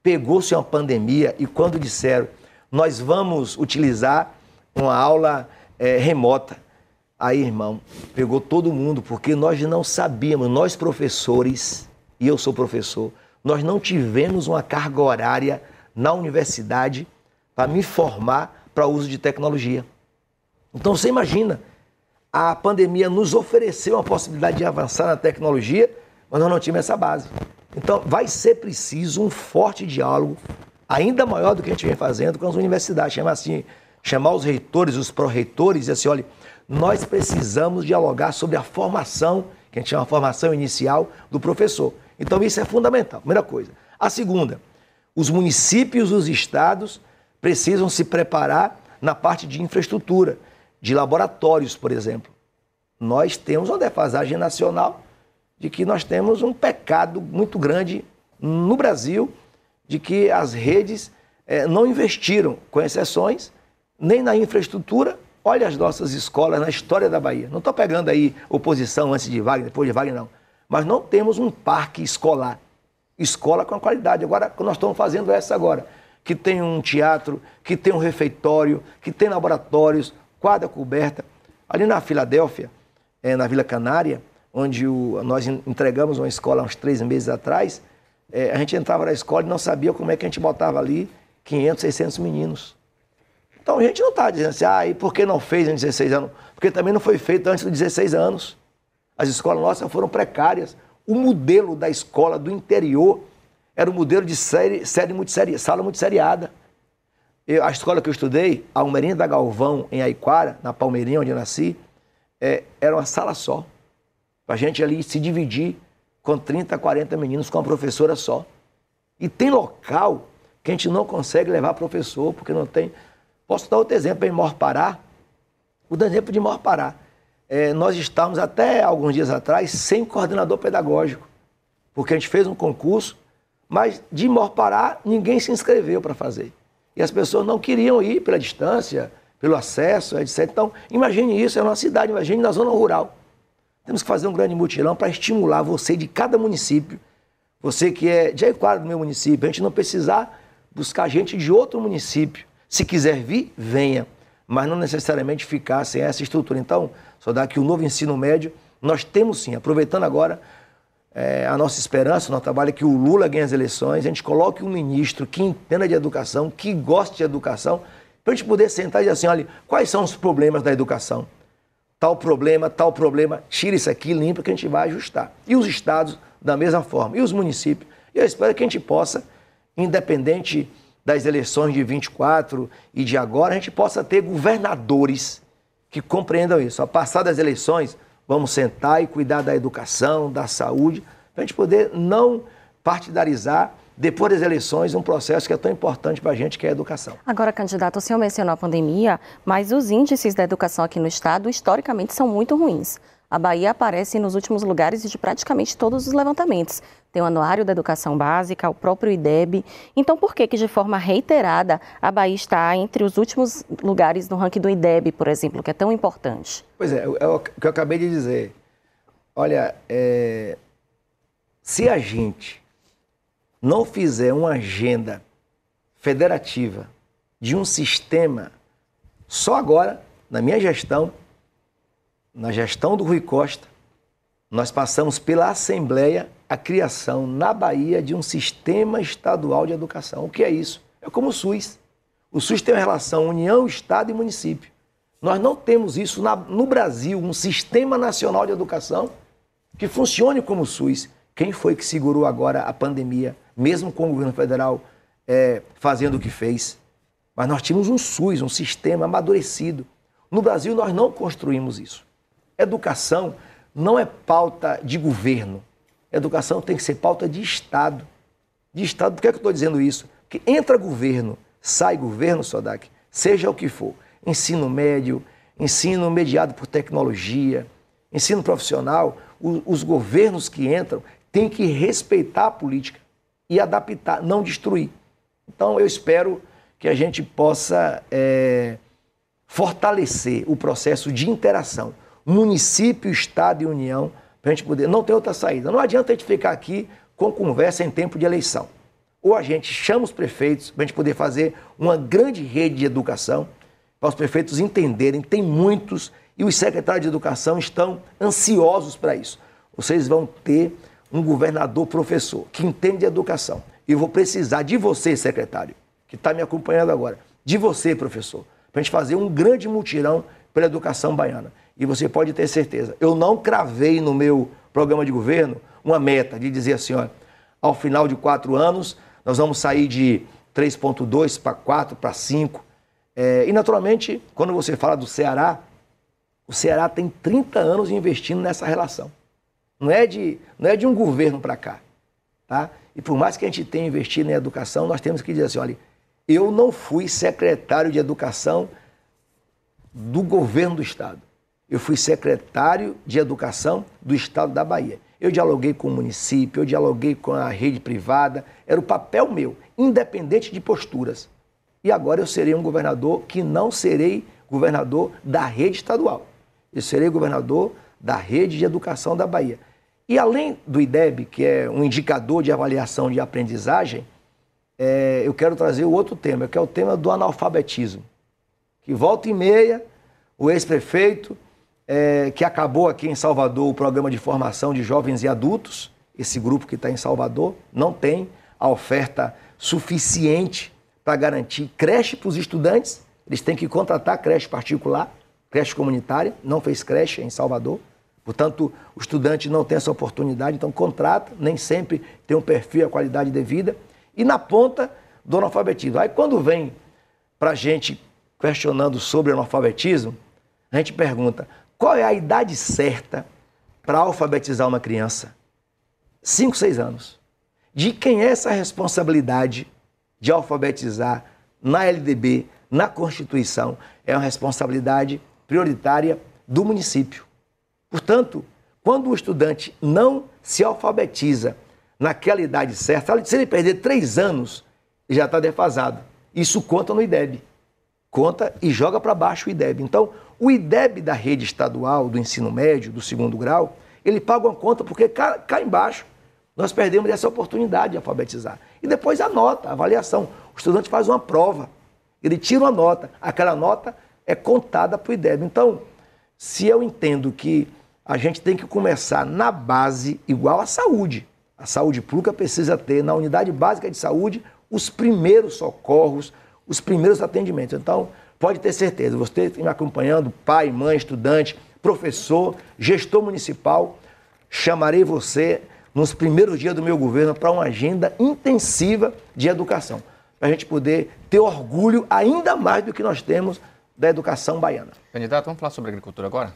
Pegou-se uma pandemia e quando disseram, nós vamos utilizar uma aula é, remota. Aí, irmão, pegou todo mundo, porque nós não sabíamos, nós professores, e eu sou professor, nós não tivemos uma carga horária na universidade para me formar para uso de tecnologia. Então você imagina, a pandemia nos ofereceu a possibilidade de avançar na tecnologia, mas nós não tínhamos essa base. Então vai ser preciso um forte diálogo, ainda maior do que a gente vem fazendo com as universidades, chamar assim, chamar os reitores, os pró-reitores e dizer assim, olha, nós precisamos dialogar sobre a formação, que a gente chama de formação inicial do professor. Então isso é fundamental, primeira coisa. A segunda, os municípios os estados precisam se preparar na parte de infraestrutura, de laboratórios, por exemplo. Nós temos uma defasagem nacional de que nós temos um pecado muito grande no Brasil, de que as redes é, não investiram, com exceções, nem na infraestrutura. Olha as nossas escolas na história da Bahia. Não estou pegando aí oposição antes de Wagner, depois de Wagner, não mas não temos um parque escolar. Escola com qualidade. Agora, nós estamos fazendo essa agora, que tem um teatro, que tem um refeitório, que tem laboratórios, quadra coberta. Ali na Filadélfia, é, na Vila Canária, onde o, nós entregamos uma escola há uns três meses atrás, é, a gente entrava na escola e não sabia como é que a gente botava ali 500, 600 meninos. Então a gente não está dizendo assim, ah, e por que não fez em 16 anos? Porque também não foi feito antes dos 16 anos. As escolas nossas foram precárias. O modelo da escola do interior era o modelo de série, série multisserie, sala multisseriada. Eu, a escola que eu estudei, a Almerinha da Galvão, em Aiquara, na Palmeirinha, onde eu nasci, é, era uma sala só. A gente ali se dividir com 30, 40 meninos com uma professora só. E tem local que a gente não consegue levar professor, porque não tem. Posso dar outro exemplo em Mor Pará. O exemplo de Mor Pará é, nós estávamos até alguns dias atrás sem coordenador pedagógico, porque a gente fez um concurso, mas de Morpará ninguém se inscreveu para fazer. E as pessoas não queriam ir pela distância, pelo acesso, etc. Então, imagine isso, é uma cidade, imagine na zona rural. Temos que fazer um grande mutirão para estimular você de cada município, você que é de Aiquara do meu município, a gente não precisar buscar gente de outro município. Se quiser vir, venha, mas não necessariamente ficar sem essa estrutura. Então, só dá que o novo ensino médio, nós temos sim, aproveitando agora é, a nossa esperança, o nosso trabalho é que o Lula ganhe as eleições, a gente coloque um ministro que entenda de educação, que goste de educação, para a gente poder sentar e dizer assim, olha, quais são os problemas da educação? Tal problema, tal problema, tira isso aqui, limpa, que a gente vai ajustar. E os estados, da mesma forma, e os municípios. E eu espero que a gente possa, independente das eleições de 24 e de agora, a gente possa ter governadores que compreendam isso. A passar das eleições, vamos sentar e cuidar da educação, da saúde, para a gente poder não partidarizar depois das eleições, um processo que é tão importante para a gente, que é a educação. Agora, candidato, o senhor mencionou a pandemia, mas os índices da educação aqui no Estado, historicamente, são muito ruins. A Bahia aparece nos últimos lugares de praticamente todos os levantamentos. Tem o Anuário da Educação Básica, o próprio IDEB. Então, por que que de forma reiterada a Bahia está entre os últimos lugares no ranking do IDEB, por exemplo, que é tão importante? Pois é, é o que eu acabei de dizer. Olha, é... se a gente não fizer uma agenda federativa de um sistema, só agora, na minha gestão, na gestão do Rui Costa, nós passamos pela Assembleia a criação na Bahia de um sistema estadual de educação. O que é isso? É como o SUS. O SUS tem uma relação União, Estado e município. Nós não temos isso na, no Brasil, um sistema nacional de educação que funcione como o SUS. Quem foi que segurou agora a pandemia, mesmo com o governo federal é, fazendo o que fez? Mas nós tínhamos um SUS, um sistema amadurecido. No Brasil, nós não construímos isso. Educação não é pauta de governo. Educação tem que ser pauta de Estado. De Estado, por que, é que eu estou dizendo isso? Que entra governo, sai governo, Sodak, seja o que for. Ensino médio, ensino mediado por tecnologia, ensino profissional, os governos que entram têm que respeitar a política e adaptar, não destruir. Então, eu espero que a gente possa é, fortalecer o processo de interação município, Estado e União, para a gente poder. Não tem outra saída. Não adianta a gente ficar aqui com conversa em tempo de eleição. Ou a gente chama os prefeitos para a gente poder fazer uma grande rede de educação, para os prefeitos entenderem, tem muitos, e os secretários de educação estão ansiosos para isso. Vocês vão ter um governador professor que entende de educação. E eu vou precisar de você, secretário, que está me acompanhando agora, de você, professor, para a gente fazer um grande mutirão pela educação baiana. E você pode ter certeza, eu não cravei no meu programa de governo uma meta de dizer assim, ó, ao final de quatro anos, nós vamos sair de 3,2 para 4, para 5. É, e, naturalmente, quando você fala do Ceará, o Ceará tem 30 anos investindo nessa relação. Não é de, não é de um governo para cá. Tá? E por mais que a gente tenha investido em educação, nós temos que dizer assim: olha, eu não fui secretário de educação do governo do Estado. Eu fui secretário de Educação do Estado da Bahia. Eu dialoguei com o município, eu dialoguei com a rede privada, era o papel meu, independente de posturas. E agora eu serei um governador que não serei governador da rede estadual. Eu serei governador da rede de educação da Bahia. E além do IDEB, que é um indicador de avaliação de aprendizagem, é, eu quero trazer o outro tema, que é o tema do analfabetismo. Que volta e meia, o ex-prefeito é, que acabou aqui em Salvador o programa de formação de jovens e adultos. Esse grupo que está em Salvador não tem a oferta suficiente para garantir creche para os estudantes. Eles têm que contratar creche particular, creche comunitária, não fez creche em Salvador. Portanto, o estudante não tem essa oportunidade, então contrata, nem sempre tem um perfil a qualidade devida. E na ponta do analfabetismo. Aí quando vem para a gente questionando sobre analfabetismo, a gente pergunta: qual é a idade certa para alfabetizar uma criança? 5, 6 anos. De quem é essa responsabilidade de alfabetizar na LDB, na Constituição? É uma responsabilidade prioritária do município. Portanto, quando o estudante não se alfabetiza naquela idade certa, se ele perder três anos, já está defasado. Isso conta no IDEB. Conta e joga para baixo o IDEB. Então, o IDEB da rede estadual, do ensino médio, do segundo grau, ele paga uma conta porque cá, cá embaixo nós perdemos essa oportunidade de alfabetizar. E depois a nota, a avaliação. O estudante faz uma prova, ele tira uma nota, aquela nota é contada para o IDEB. Então, se eu entendo que a gente tem que começar na base igual à saúde, a saúde pública precisa ter na unidade básica de saúde os primeiros socorros, os primeiros atendimentos. Então, Pode ter certeza, você me acompanhando, pai, mãe, estudante, professor, gestor municipal, chamarei você nos primeiros dias do meu governo para uma agenda intensiva de educação, para a gente poder ter orgulho ainda mais do que nós temos da educação baiana. Candidato, vamos falar sobre agricultura agora?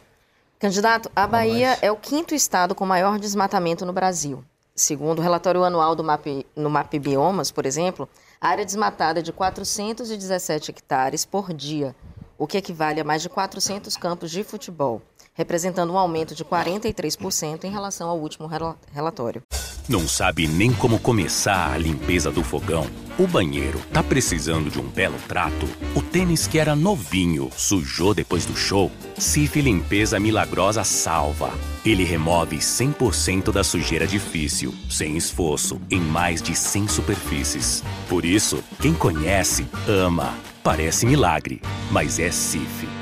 Candidato, a Bahia é o quinto estado com maior desmatamento no Brasil. segundo o relatório anual do MAP, no MAP Biomas, por exemplo, área desmatada de 417 hectares por dia, o que equivale a mais de 400 campos de futebol, representando um aumento de 43% em relação ao último relatório. Não sabe nem como começar a limpeza do fogão? O banheiro tá precisando de um belo trato? O tênis que era novinho sujou depois do show? Cif Limpeza Milagrosa salva. Ele remove 100% da sujeira difícil, sem esforço, em mais de 100 superfícies. Por isso, quem conhece, ama. Parece milagre, mas é Cif.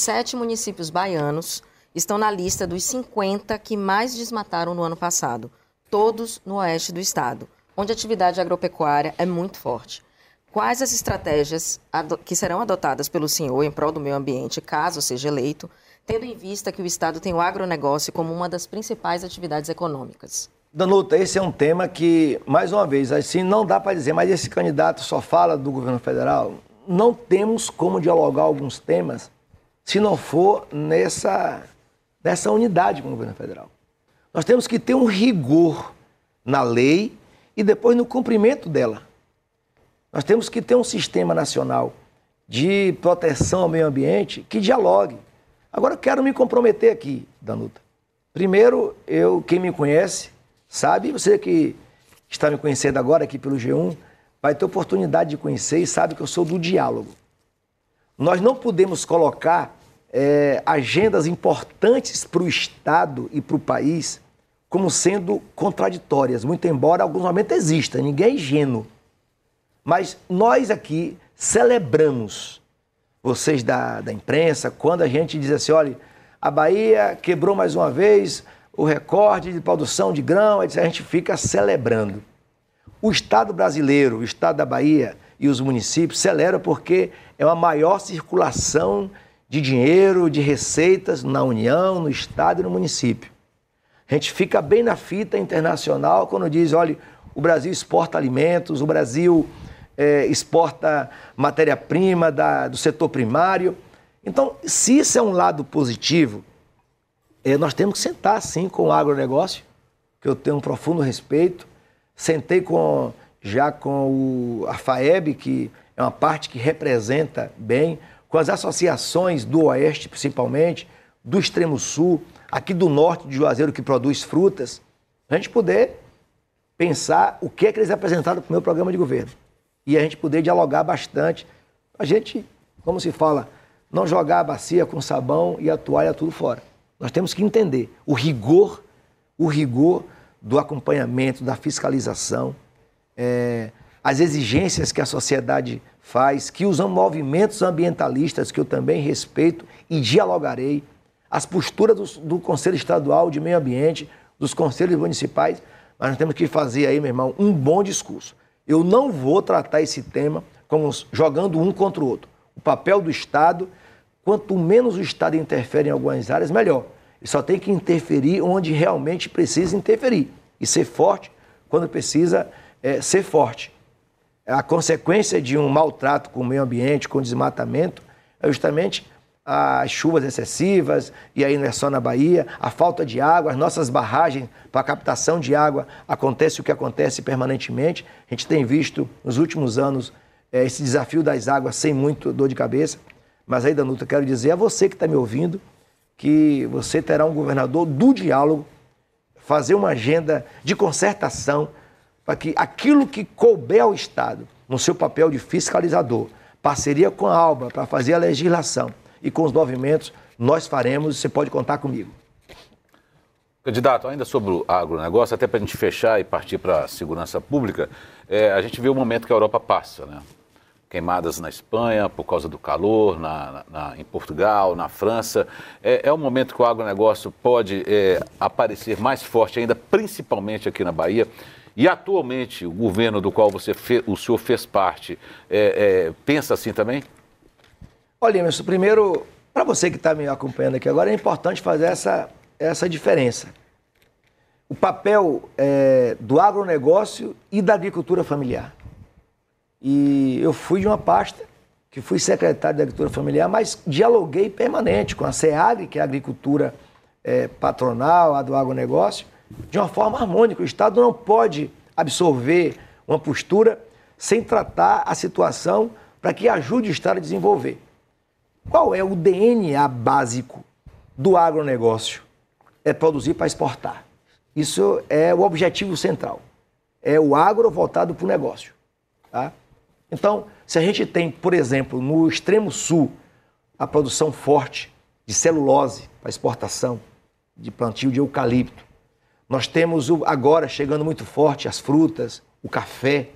Sete municípios baianos estão na lista dos 50 que mais desmataram no ano passado, todos no oeste do estado, onde a atividade agropecuária é muito forte. Quais as estratégias que serão adotadas pelo senhor em prol do meio ambiente, caso seja eleito, tendo em vista que o Estado tem o agronegócio como uma das principais atividades econômicas? Danuta, esse é um tema que, mais uma vez, assim, não dá para dizer, mas esse candidato só fala do governo federal. Não temos como dialogar alguns temas se não for nessa dessa unidade com o governo federal. Nós temos que ter um rigor na lei e depois no cumprimento dela. Nós temos que ter um sistema nacional de proteção ao meio ambiente que dialogue. Agora eu quero me comprometer aqui, Danuta. Primeiro, eu, quem me conhece, sabe, você que está me conhecendo agora aqui pelo G1, vai ter oportunidade de conhecer e sabe que eu sou do diálogo. Nós não podemos colocar é, agendas importantes para o Estado e para o país como sendo contraditórias, muito embora alguns momentos existam, ninguém é ingênuo. Mas nós aqui celebramos, vocês da, da imprensa, quando a gente diz assim: olha, a Bahia quebrou mais uma vez o recorde de produção de grão, a gente fica celebrando. O Estado brasileiro, o Estado da Bahia e os municípios celebram porque é uma maior circulação de dinheiro, de receitas na União, no Estado e no município. A gente fica bem na fita internacional quando diz, olha, o Brasil exporta alimentos, o Brasil é, exporta matéria-prima do setor primário. Então, se isso é um lado positivo, é, nós temos que sentar, sim, com o agronegócio, que eu tenho um profundo respeito. Sentei com, já com o, a FAEB, que é uma parte que representa bem com as associações do Oeste, principalmente, do Extremo Sul, aqui do Norte de Juazeiro, que produz frutas, a gente poder pensar o que é que eles apresentaram para o meu programa de governo. E a gente poder dialogar bastante. A gente, como se fala, não jogar a bacia com sabão e a toalha tudo fora. Nós temos que entender o rigor, o rigor do acompanhamento, da fiscalização, é, as exigências que a sociedade faz, que os movimentos ambientalistas, que eu também respeito e dialogarei, as posturas do, do Conselho Estadual de Meio Ambiente, dos conselhos municipais, mas nós temos que fazer aí, meu irmão, um bom discurso. Eu não vou tratar esse tema como jogando um contra o outro. O papel do Estado, quanto menos o Estado interfere em algumas áreas, melhor. Ele só tem que interferir onde realmente precisa interferir e ser forte quando precisa é, ser forte a consequência de um maltrato com o meio ambiente, com o desmatamento, é justamente as chuvas excessivas, e aí não é só na Bahia, a falta de água, as nossas barragens para captação de água, acontece o que acontece permanentemente. A gente tem visto nos últimos anos é, esse desafio das águas sem muito dor de cabeça. Mas aí, Danuta, quero dizer a você que está me ouvindo que você terá um governador do diálogo, fazer uma agenda de concertação, para que aquilo que couber ao Estado, no seu papel de fiscalizador, parceria com a ALBA para fazer a legislação e com os movimentos, nós faremos, você pode contar comigo. Candidato, ainda sobre o agronegócio, até para a gente fechar e partir para a segurança pública, é, a gente vê o momento que a Europa passa, né? Queimadas na Espanha por causa do calor, na, na, em Portugal, na França. É, é um momento que o agronegócio pode é, aparecer mais forte ainda, principalmente aqui na Bahia. E atualmente o governo do qual você fe, o senhor fez parte é, é, pensa assim também? Olha, Emerson, primeiro, para você que está me acompanhando aqui agora, é importante fazer essa, essa diferença. O papel é, do agronegócio e da agricultura familiar. E eu fui de uma pasta, que fui secretário da agricultura familiar, mas dialoguei permanente com a SEAG, que é a agricultura é, patronal, a do agronegócio, de uma forma harmônica. O Estado não pode absorver uma postura sem tratar a situação para que ajude o Estado a desenvolver. Qual é o DNA básico do agronegócio? É produzir para exportar. Isso é o objetivo central. É o agro voltado para o negócio. Tá? Então, se a gente tem, por exemplo, no extremo sul, a produção forte de celulose para exportação, de plantio de eucalipto. Nós temos agora chegando muito forte as frutas, o café.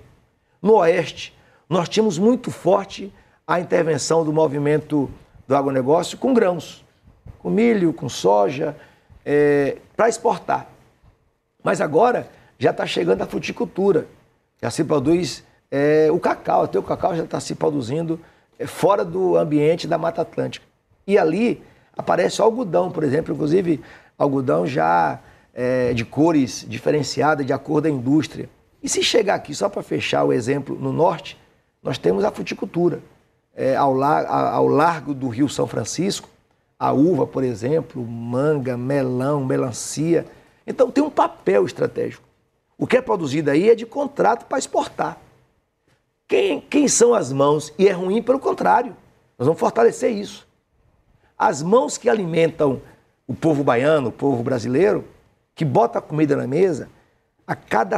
No oeste, nós tínhamos muito forte a intervenção do movimento do agronegócio com grãos, com milho, com soja, é, para exportar. Mas agora já está chegando a fruticultura. Já se produz é, o cacau, até o cacau já está se produzindo é, fora do ambiente da Mata Atlântica. E ali aparece o algodão, por exemplo, inclusive algodão já é, de cores diferenciadas de acordo com a indústria. E se chegar aqui, só para fechar o exemplo, no norte, nós temos a fruticultura. É, ao, ao largo do Rio São Francisco, a uva, por exemplo, manga, melão, melancia. Então tem um papel estratégico. O que é produzido aí é de contrato para exportar. Quem, quem são as mãos? E é ruim pelo contrário. Nós vamos fortalecer isso. As mãos que alimentam o povo baiano, o povo brasileiro, que bota a comida na mesa, a cada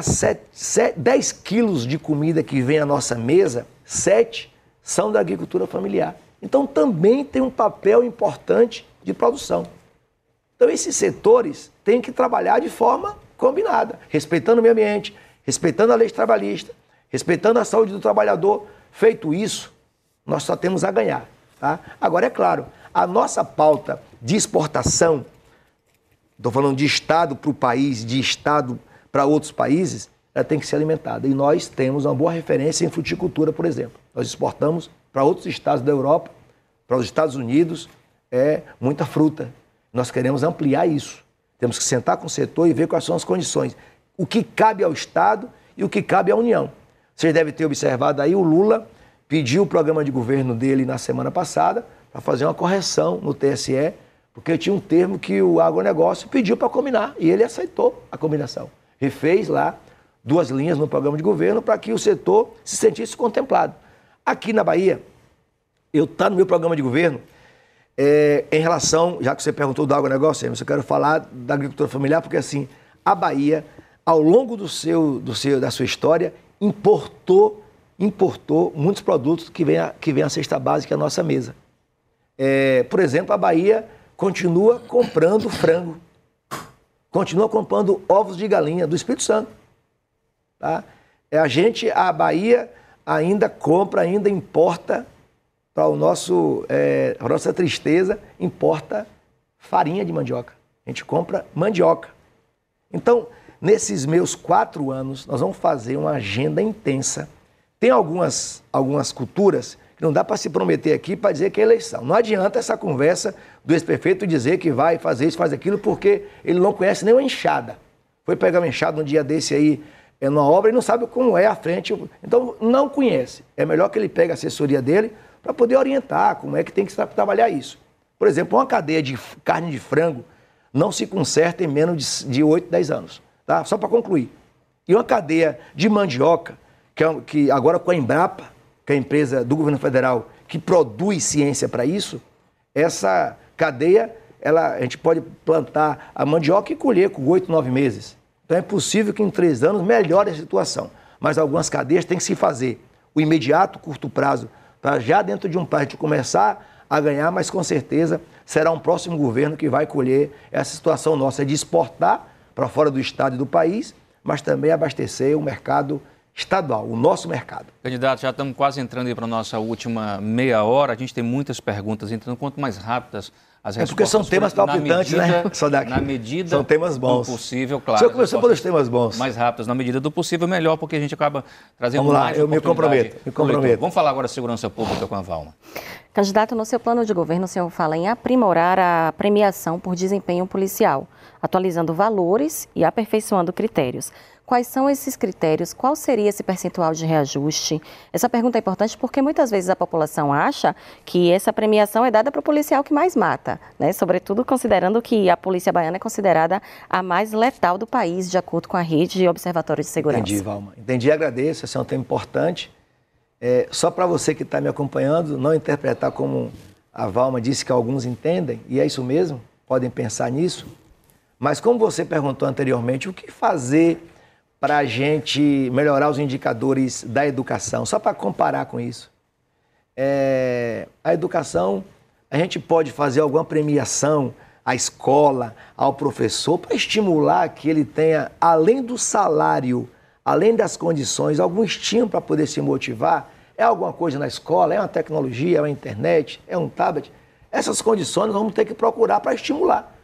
10 quilos de comida que vem à nossa mesa, 7 são da agricultura familiar. Então também tem um papel importante de produção. Então esses setores têm que trabalhar de forma combinada, respeitando o meio ambiente, respeitando a lei trabalhista, respeitando a saúde do trabalhador. Feito isso, nós só temos a ganhar. Tá? Agora, é claro, a nossa pauta de exportação, estou falando de Estado para o país, de Estado para outros países, ela tem que ser alimentada. E nós temos uma boa referência em fruticultura, por exemplo. Nós exportamos para outros estados da Europa, para os Estados Unidos, é muita fruta. Nós queremos ampliar isso. Temos que sentar com o setor e ver quais são as condições. O que cabe ao Estado e o que cabe à União. Vocês devem ter observado aí, o Lula pediu o programa de governo dele na semana passada para fazer uma correção no TSE, porque tinha um termo que o agronegócio pediu para combinar e ele aceitou a combinação. Refez lá duas linhas no programa de governo para que o setor se sentisse contemplado. Aqui na Bahia, eu está no meu programa de governo é, em relação, já que você perguntou do agronegócio, eu quero falar da agricultura familiar, porque assim, a Bahia, ao longo do seu, do seu, da sua história, importou, importou muitos produtos que vêm que vem a cesta básica à nossa mesa. É, por exemplo, a Bahia continua comprando frango, continua comprando ovos de galinha do Espírito Santo. Tá? É, a gente, a Bahia ainda compra, ainda importa para o nosso, é, a nossa tristeza, importa farinha de mandioca. A gente compra mandioca. Então, nesses meus quatro anos, nós vamos fazer uma agenda intensa. Tem algumas, algumas culturas não dá para se prometer aqui para dizer que é eleição. Não adianta essa conversa do ex-prefeito dizer que vai fazer isso, faz aquilo, porque ele não conhece nem uma enxada. Foi pegar uma enxada um dia desse aí, é numa obra, e não sabe como é a frente. Então, não conhece. É melhor que ele pegue a assessoria dele para poder orientar como é que tem que trabalhar isso. Por exemplo, uma cadeia de carne de frango não se conserta em menos de, de 8, 10 anos. Tá? Só para concluir. E uma cadeia de mandioca, que, é, que agora com a Embrapa, que é a empresa do governo federal que produz ciência para isso, essa cadeia, ela, a gente pode plantar a mandioca e colher com oito, nove meses. Então é possível que em três anos melhore a situação. Mas algumas cadeias têm que se fazer o imediato, curto prazo, para já dentro de um prazo de começar a ganhar, mas com certeza será um próximo governo que vai colher essa situação nossa de exportar para fora do estado e do país, mas também abastecer o mercado estadual, o nosso mercado. Candidato, já estamos quase entrando para a nossa última meia hora. A gente tem muitas perguntas, então quanto mais rápidas as respostas... É porque são temas palpitantes, né? Só daqui. Na medida são temas bons. do possível, claro. O senhor começou pelos temas bons. Mais rápidas, na medida do possível, melhor, porque a gente acaba trazendo Vamos lá, mais eu me comprometo, me comprometo. Vamos falar agora de segurança pública com a Valma. Candidato, no seu plano de governo, o senhor fala em aprimorar a premiação por desempenho policial, atualizando valores e aperfeiçoando critérios. Quais são esses critérios? Qual seria esse percentual de reajuste? Essa pergunta é importante porque muitas vezes a população acha que essa premiação é dada para o policial que mais mata, né? sobretudo considerando que a polícia baiana é considerada a mais letal do país, de acordo com a rede de observatórios de segurança. Entendi, Valma. Entendi, agradeço. Esse é um tema importante. É, só para você que está me acompanhando, não interpretar como a Valma disse que alguns entendem, e é isso mesmo, podem pensar nisso. Mas como você perguntou anteriormente, o que fazer para a gente melhorar os indicadores da educação? Só para comparar com isso. É, a educação, a gente pode fazer alguma premiação à escola, ao professor, para estimular que ele tenha, além do salário, além das condições, algum estímulo para poder se motivar é alguma coisa na escola, é uma tecnologia, é uma internet, é um tablet. Essas condições nós vamos ter que procurar para estimular.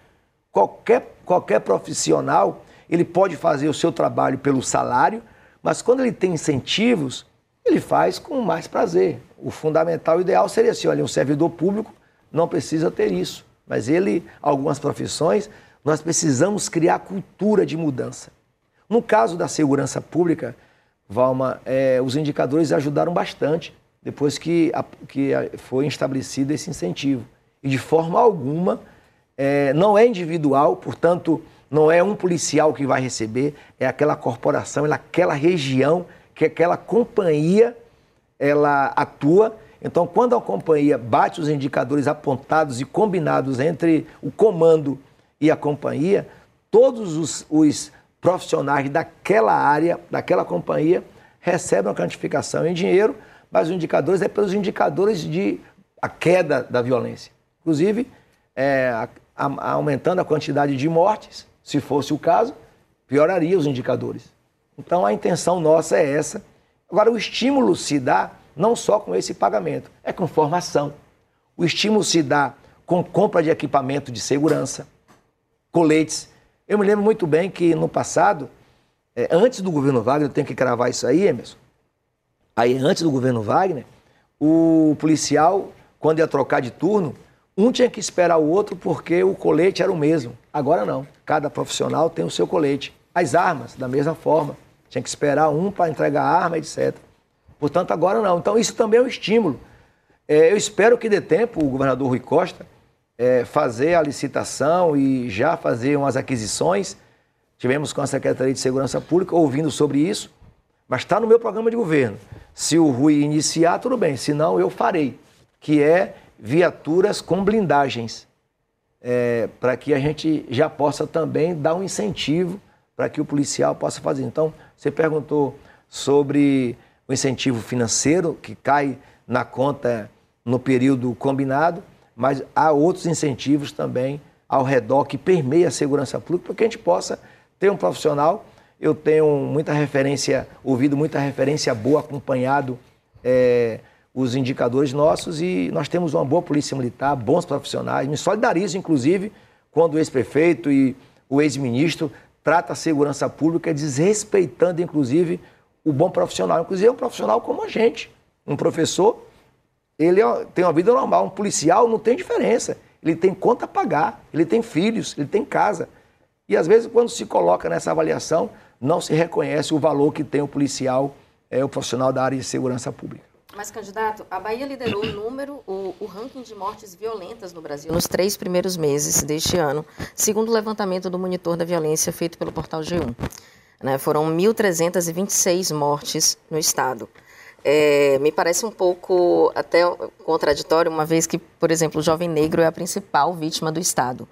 Qualquer, qualquer profissional, ele pode fazer o seu trabalho pelo salário, mas quando ele tem incentivos, ele faz com mais prazer. O fundamental, o ideal seria assim, olha, um servidor público não precisa ter isso. Mas ele, algumas profissões, nós precisamos criar cultura de mudança. No caso da segurança pública, Valma, é, os indicadores ajudaram bastante depois que, a, que a, foi estabelecido esse incentivo. E de forma alguma, é, não é individual, portanto, não é um policial que vai receber, é aquela corporação, é aquela região que aquela companhia ela atua. Então, quando a companhia bate os indicadores apontados e combinados entre o comando e a companhia, todos os, os profissionais daquela área, daquela companhia, recebem uma quantificação em dinheiro, mas os indicadores é pelos indicadores de a queda da violência. Inclusive, é, a, a, aumentando a quantidade de mortes, se fosse o caso, pioraria os indicadores. Então, a intenção nossa é essa. Agora, o estímulo se dá não só com esse pagamento, é com formação. O estímulo se dá com compra de equipamento de segurança, coletes, eu me lembro muito bem que no passado, é, antes do governo Wagner, eu tenho que cravar isso aí, Emerson. Aí, antes do governo Wagner, o policial, quando ia trocar de turno, um tinha que esperar o outro porque o colete era o mesmo. Agora não. Cada profissional tem o seu colete. As armas, da mesma forma. Tinha que esperar um para entregar a arma, etc. Portanto, agora não. Então, isso também é um estímulo. É, eu espero que dê tempo o governador Rui Costa é, fazer a licitação e já fazer umas aquisições. Tivemos com a Secretaria de Segurança Pública ouvindo sobre isso, mas está no meu programa de governo. Se o Rui iniciar, tudo bem, se não, eu farei, que é viaturas com blindagens, é, para que a gente já possa também dar um incentivo para que o policial possa fazer. Então, você perguntou sobre o incentivo financeiro que cai na conta no período combinado mas há outros incentivos também ao redor que permeia a segurança pública para que a gente possa ter um profissional. Eu tenho muita referência, ouvido muita referência boa, acompanhado é, os indicadores nossos e nós temos uma boa polícia militar, bons profissionais. Me solidarizo, inclusive, quando o ex-prefeito e o ex-ministro trata a segurança pública desrespeitando, inclusive, o bom profissional. Inclusive, é um profissional como a gente, um professor ele é tem uma vida normal. Um policial não tem diferença. Ele tem conta a pagar, ele tem filhos, ele tem casa. E às vezes, quando se coloca nessa avaliação, não se reconhece o valor que tem o policial, é, o profissional da área de segurança pública. Mas, candidato, a Bahia liderou o número, o, o, ranking de mortes violentas no Brasil nos três primeiros meses deste ano, segundo o levantamento do monitor da violência feito pelo portal G1. Né, foram 1.326 mortes no estado. É, me parece um pouco até contraditório, uma vez que, por exemplo, o jovem negro é a principal vítima do Estado.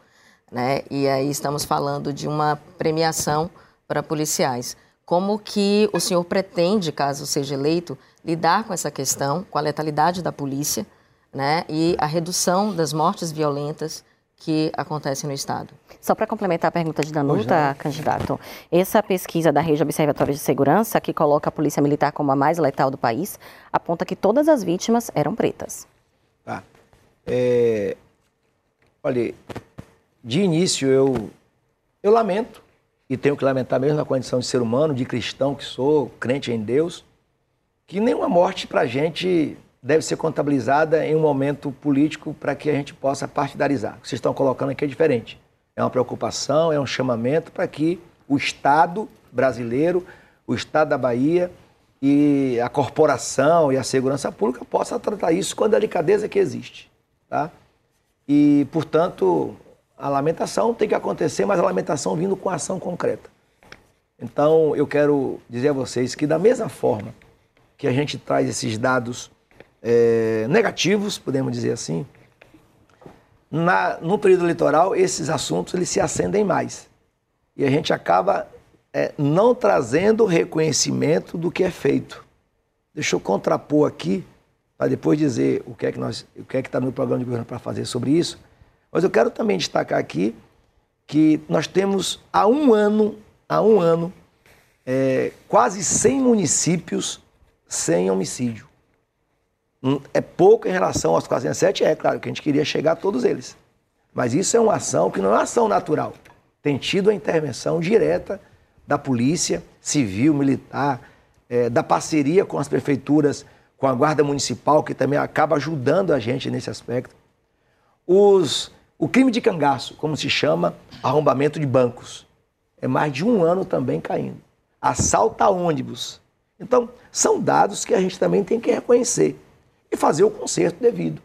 Né? E aí estamos falando de uma premiação para policiais. Como que o senhor pretende, caso seja eleito, lidar com essa questão, com a letalidade da polícia né? e a redução das mortes violentas que acontecem no Estado? Só para complementar a pergunta de Danuta, candidato, essa pesquisa da Rede Observatório de Segurança, que coloca a Polícia Militar como a mais letal do país, aponta que todas as vítimas eram pretas. Tá. É... Olha, de início eu, eu lamento, e tenho que lamentar mesmo na condição de ser humano, de cristão que sou, crente em Deus, que nenhuma morte para a gente deve ser contabilizada em um momento político para que a gente possa partidarizar. O que vocês estão colocando aqui é diferente. É uma preocupação, é um chamamento para que o Estado brasileiro, o Estado da Bahia e a corporação e a segurança pública possa tratar isso com a delicadeza que existe. Tá? E, portanto, a lamentação tem que acontecer, mas a lamentação vindo com ação concreta. Então, eu quero dizer a vocês que, da mesma forma que a gente traz esses dados é, negativos, podemos dizer assim, na, no período eleitoral, esses assuntos eles se acendem mais. E a gente acaba é, não trazendo reconhecimento do que é feito. Deixa eu contrapor aqui, para depois dizer o que é que nós, o que é que está no programa de governo para fazer sobre isso. Mas eu quero também destacar aqui que nós temos há um ano, há um ano, é, quase 100 municípios sem homicídio. Hum, é pouco em relação aos 47, é claro que a gente queria chegar a todos eles. Mas isso é uma ação que não é uma ação natural. Tem tido a intervenção direta da polícia civil, militar, é, da parceria com as prefeituras, com a guarda municipal, que também acaba ajudando a gente nesse aspecto. Os, o crime de cangaço, como se chama, arrombamento de bancos, é mais de um ano também caindo. Assalta ônibus. Então, são dados que a gente também tem que reconhecer e fazer o conserto devido.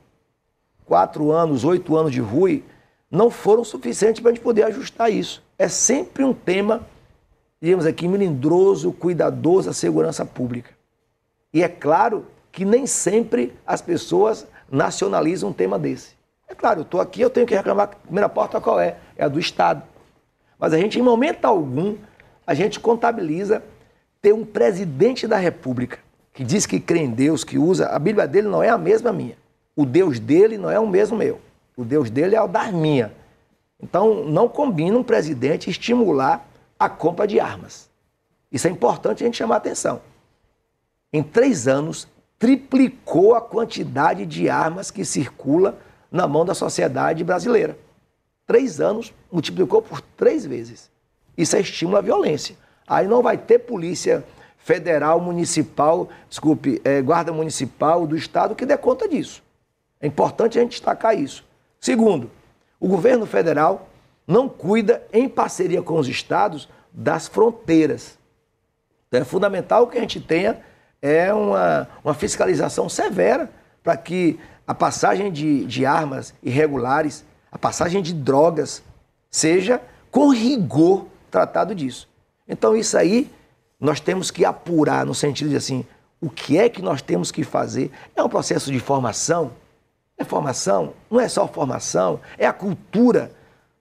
Quatro anos, oito anos de RUI não foram suficientes para a gente poder ajustar isso. É sempre um tema diríamos aqui, melindroso, cuidadoso da segurança pública. E é claro que nem sempre as pessoas nacionalizam um tema desse. É claro, eu estou aqui, eu tenho que reclamar, a primeira porta qual é? É a do Estado. Mas a gente, em momento algum, a gente contabiliza ter um presidente da República que diz que crê em Deus, que usa, a Bíblia dele não é a mesma minha. O Deus dele não é o mesmo meu. O Deus dele é o da minha. Então, não combina um presidente estimular a compra de armas. Isso é importante a gente chamar a atenção. Em três anos, triplicou a quantidade de armas que circula na mão da sociedade brasileira. Três anos, multiplicou por três vezes. Isso é estímulo à violência. Aí não vai ter polícia federal, municipal, desculpe, é, guarda municipal do estado que dê conta disso. É importante a gente destacar isso. Segundo, o governo federal não cuida, em parceria com os estados, das fronteiras. Então é fundamental que a gente tenha é uma, uma fiscalização severa para que a passagem de, de armas irregulares, a passagem de drogas, seja com rigor tratado disso. Então isso aí nós temos que apurar no sentido de assim, o que é que nós temos que fazer? É um processo de formação? É formação? Não é só formação, é a cultura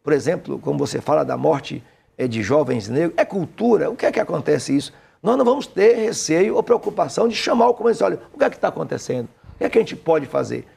por exemplo, como você fala da morte eh, de jovens negros, é cultura. O que é que acontece isso? Nós não vamos ter receio ou preocupação de chamar o comandante. Olha, o que é que está acontecendo? O que é que a gente pode fazer?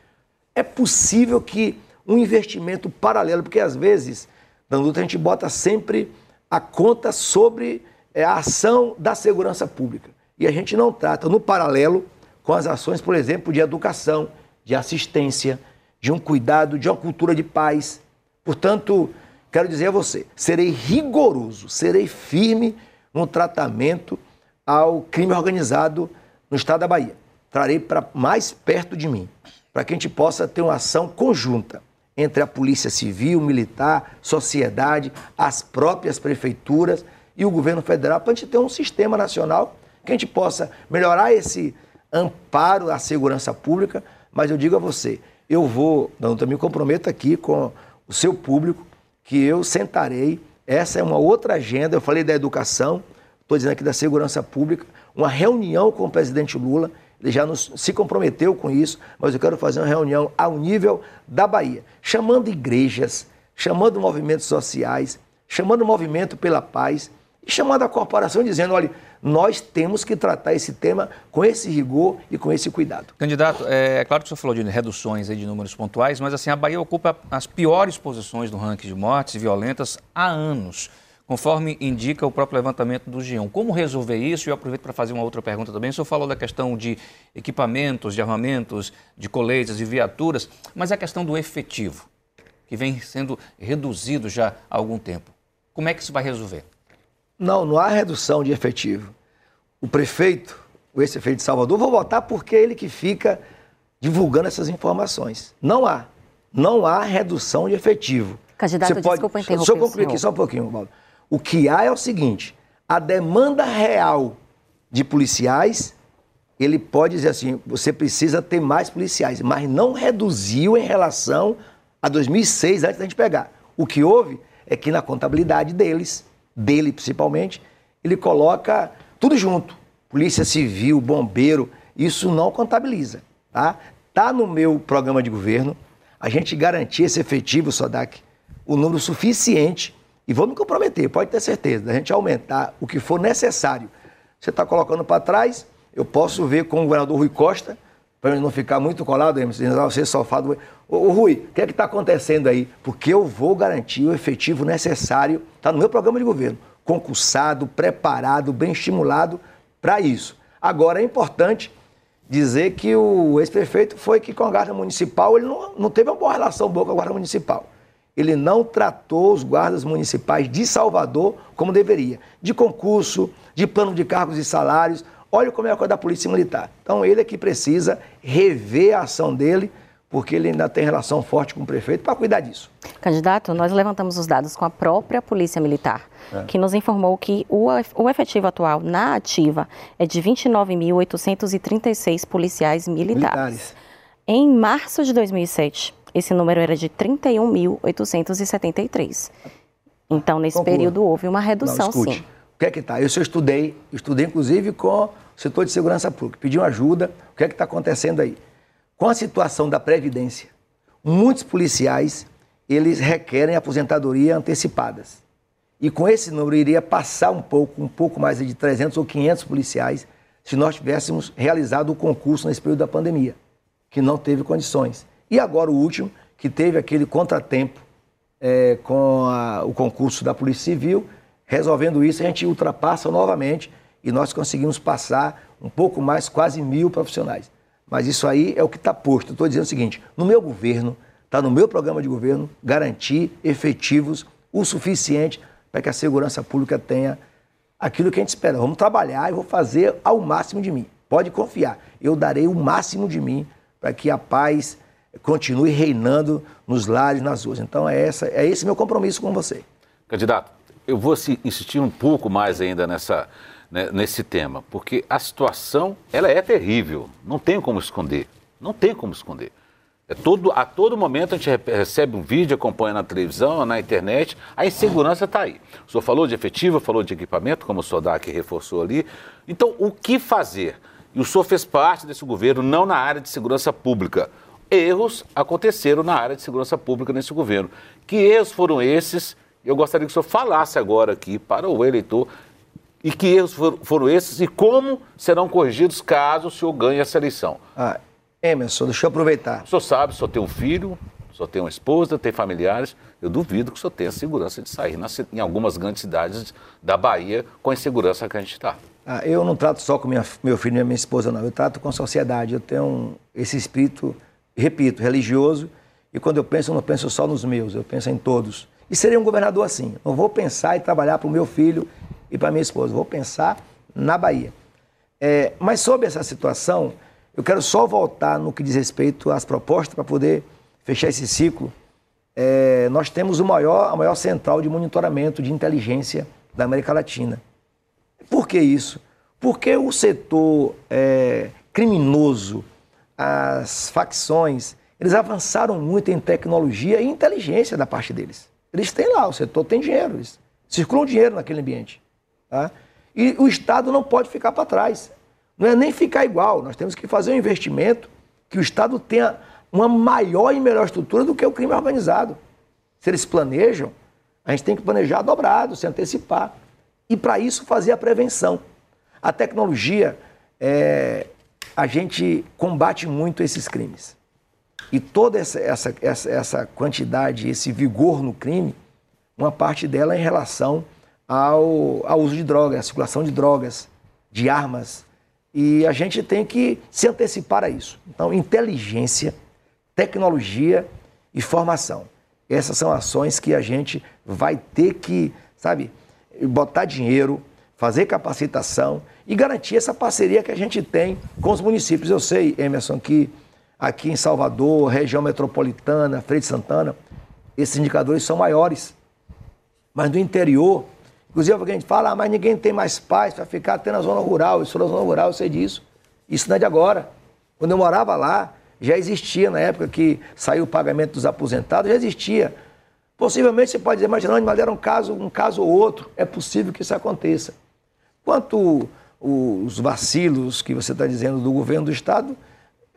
É possível que um investimento paralelo, porque às vezes, na luta, a gente bota sempre a conta sobre é, a ação da segurança pública. E a gente não trata no paralelo com as ações, por exemplo, de educação, de assistência, de um cuidado, de uma cultura de paz, Portanto, quero dizer a você, serei rigoroso, serei firme no tratamento ao crime organizado no estado da Bahia. Trarei para mais perto de mim, para que a gente possa ter uma ação conjunta entre a Polícia Civil, Militar, sociedade, as próprias prefeituras e o governo federal, para a gente ter um sistema nacional que a gente possa melhorar esse amparo à segurança pública. Mas eu digo a você, eu vou, não, eu me comprometo aqui com o seu público, que eu sentarei. Essa é uma outra agenda. Eu falei da educação, estou dizendo aqui da segurança pública, uma reunião com o presidente Lula. Ele já nos, se comprometeu com isso, mas eu quero fazer uma reunião ao nível da Bahia, chamando igrejas, chamando movimentos sociais, chamando o movimento pela paz e chamando a corporação dizendo: olha, nós temos que tratar esse tema com esse rigor e com esse cuidado. Candidato, é, é claro que o senhor falou de reduções de números pontuais, mas assim, a Bahia ocupa as piores posições no ranking de mortes violentas há anos, conforme indica o próprio levantamento do G1. Como resolver isso? E eu aproveito para fazer uma outra pergunta também. O senhor falou da questão de equipamentos, de armamentos, de coletes, de viaturas, mas a questão do efetivo, que vem sendo reduzido já há algum tempo. Como é que isso vai resolver? Não, não há redução de efetivo. O prefeito, o ex-prefeito de Salvador, vou votar porque é ele que fica divulgando essas informações. Não há. Não há redução de efetivo. Candidato, Você pode... desculpa interromper eu concluir aqui só um pouquinho, Paulo. O que há é o seguinte: a demanda real de policiais, ele pode dizer assim, você precisa ter mais policiais, mas não reduziu em relação a 2006, antes da gente pegar. O que houve é que na contabilidade deles, dele principalmente, ele coloca tudo junto. Polícia Civil, Bombeiro, isso não contabiliza, tá? Tá no meu programa de governo, a gente garantir esse efetivo, Sodac, o número suficiente, e vou me comprometer, pode ter certeza, da gente aumentar o que for necessário. Você está colocando para trás, eu posso ver com o governador Rui Costa, para não ficar muito colado, você só fala. Ô, Rui, o que é que está acontecendo aí? Porque eu vou garantir o efetivo necessário, está no meu programa de governo, concursado, preparado, bem estimulado para isso. Agora, é importante dizer que o ex-prefeito foi que com a Guarda Municipal, ele não, não teve uma boa relação boa com a Guarda Municipal. Ele não tratou os guardas municipais de Salvador como deveria. De concurso, de plano de cargos e salários. Olha como é a coisa da Polícia Militar. Então, ele é que precisa rever a ação dele porque ele ainda tem relação forte com o prefeito para cuidar disso. Candidato, nós levantamos os dados com a própria Polícia Militar, é. que nos informou que o, o efetivo atual na ativa é de 29.836 policiais militares. militares. Em março de 2007, esse número era de 31.873. Então, nesse Conclua. período, houve uma redução, Não, sim. O que é que está? Eu, eu estudei, estudei inclusive com o setor de segurança pública, pedi ajuda, o que é que está acontecendo aí? Com a situação da Previdência, muitos policiais, eles requerem aposentadoria antecipadas. E com esse número iria passar um pouco, um pouco mais de 300 ou 500 policiais, se nós tivéssemos realizado o concurso nesse período da pandemia, que não teve condições. E agora o último, que teve aquele contratempo é, com a, o concurso da Polícia Civil, resolvendo isso, a gente ultrapassa novamente e nós conseguimos passar um pouco mais, quase mil profissionais. Mas isso aí é o que está posto. Estou dizendo o seguinte: no meu governo, está no meu programa de governo, garantir efetivos o suficiente para que a segurança pública tenha aquilo que a gente espera. Vamos trabalhar e vou fazer ao máximo de mim. Pode confiar. Eu darei o máximo de mim para que a paz continue reinando nos lares, nas ruas. Então é, essa, é esse meu compromisso com você. Candidato, eu vou insistir um pouco mais ainda nessa, né, nesse tema, porque a situação ela é terrível, não tem como esconder, não tem como esconder. É todo, a todo momento a gente recebe um vídeo, acompanha na televisão, na internet, a insegurança está aí. O senhor falou de efetivo, falou de equipamento, como o Sodac reforçou ali. Então, o que fazer? E o senhor fez parte desse governo, não na área de segurança pública. Erros aconteceram na área de segurança pública nesse governo. Que erros foram esses? Eu gostaria que o senhor falasse agora aqui para o eleitor e que erros foram esses e como serão corrigidos caso o senhor ganhe essa eleição. Ah, Emerson, deixa eu aproveitar. O senhor sabe, o senhor tem um filho, o senhor tem uma esposa, tem familiares. Eu duvido que o senhor tenha segurança de sair nas, em algumas grandes cidades da Bahia com a insegurança que a gente está. Ah, eu não trato só com minha, meu filho e minha esposa, não. Eu trato com a sociedade. Eu tenho um, esse espírito, repito, religioso. E quando eu penso, eu não penso só nos meus, eu penso em todos. E seria um governador assim. Não vou pensar e trabalhar para o meu filho e para minha esposa. Vou pensar na Bahia. É, mas sobre essa situação, eu quero só voltar no que diz respeito às propostas para poder fechar esse ciclo. É, nós temos maior, a maior central de monitoramento de inteligência da América Latina. Por que isso? Porque o setor é, criminoso, as facções, eles avançaram muito em tecnologia e inteligência da parte deles. Eles têm lá, o setor tem dinheiro, eles circulam dinheiro naquele ambiente. Tá? E o Estado não pode ficar para trás. Não é nem ficar igual. Nós temos que fazer um investimento que o Estado tenha uma maior e melhor estrutura do que o crime organizado. Se eles planejam, a gente tem que planejar dobrado, se antecipar. E para isso fazer a prevenção. A tecnologia, é, a gente combate muito esses crimes. E toda essa, essa, essa, essa quantidade, esse vigor no crime, uma parte dela é em relação ao, ao uso de drogas, à circulação de drogas, de armas. E a gente tem que se antecipar a isso. Então, inteligência, tecnologia e formação. Essas são ações que a gente vai ter que, sabe, botar dinheiro, fazer capacitação e garantir essa parceria que a gente tem com os municípios. Eu sei, Emerson, que aqui em Salvador, região metropolitana, Freire Santana, esses indicadores são maiores. Mas no interior, Inclusive, alguém fala, ah, mas ninguém tem mais paz para ficar até na zona rural. Sou da zona rural, eu sei disso. Isso não é de agora. Quando eu morava lá, já existia, na época que saiu o pagamento dos aposentados, já existia. Possivelmente você pode dizer, mas não, mas era um caso, um caso ou outro. É possível que isso aconteça. Quanto os vacilos que você está dizendo do governo do Estado,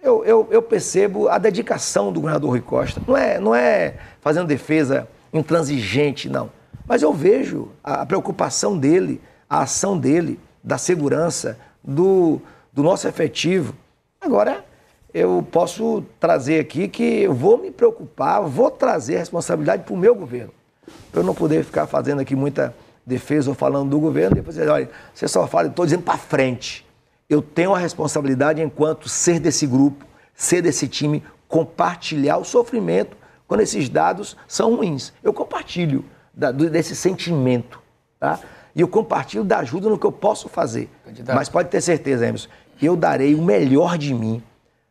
eu, eu, eu, percebo a dedicação do governador Rui Costa. Não é, não é fazendo defesa intransigente, não. Mas eu vejo a preocupação dele, a ação dele, da segurança, do, do nosso efetivo. Agora, eu posso trazer aqui que eu vou me preocupar, vou trazer a responsabilidade para o meu governo. Para eu não poder ficar fazendo aqui muita defesa ou falando do governo, e depois dizer, olha, você só fala, estou dizendo para frente. Eu tenho a responsabilidade, enquanto ser desse grupo, ser desse time, compartilhar o sofrimento quando esses dados são ruins. Eu compartilho da, desse sentimento, tá? E eu compartilho da ajuda no que eu posso fazer. Candidato. Mas pode ter certeza, Emerson, que eu darei o melhor de mim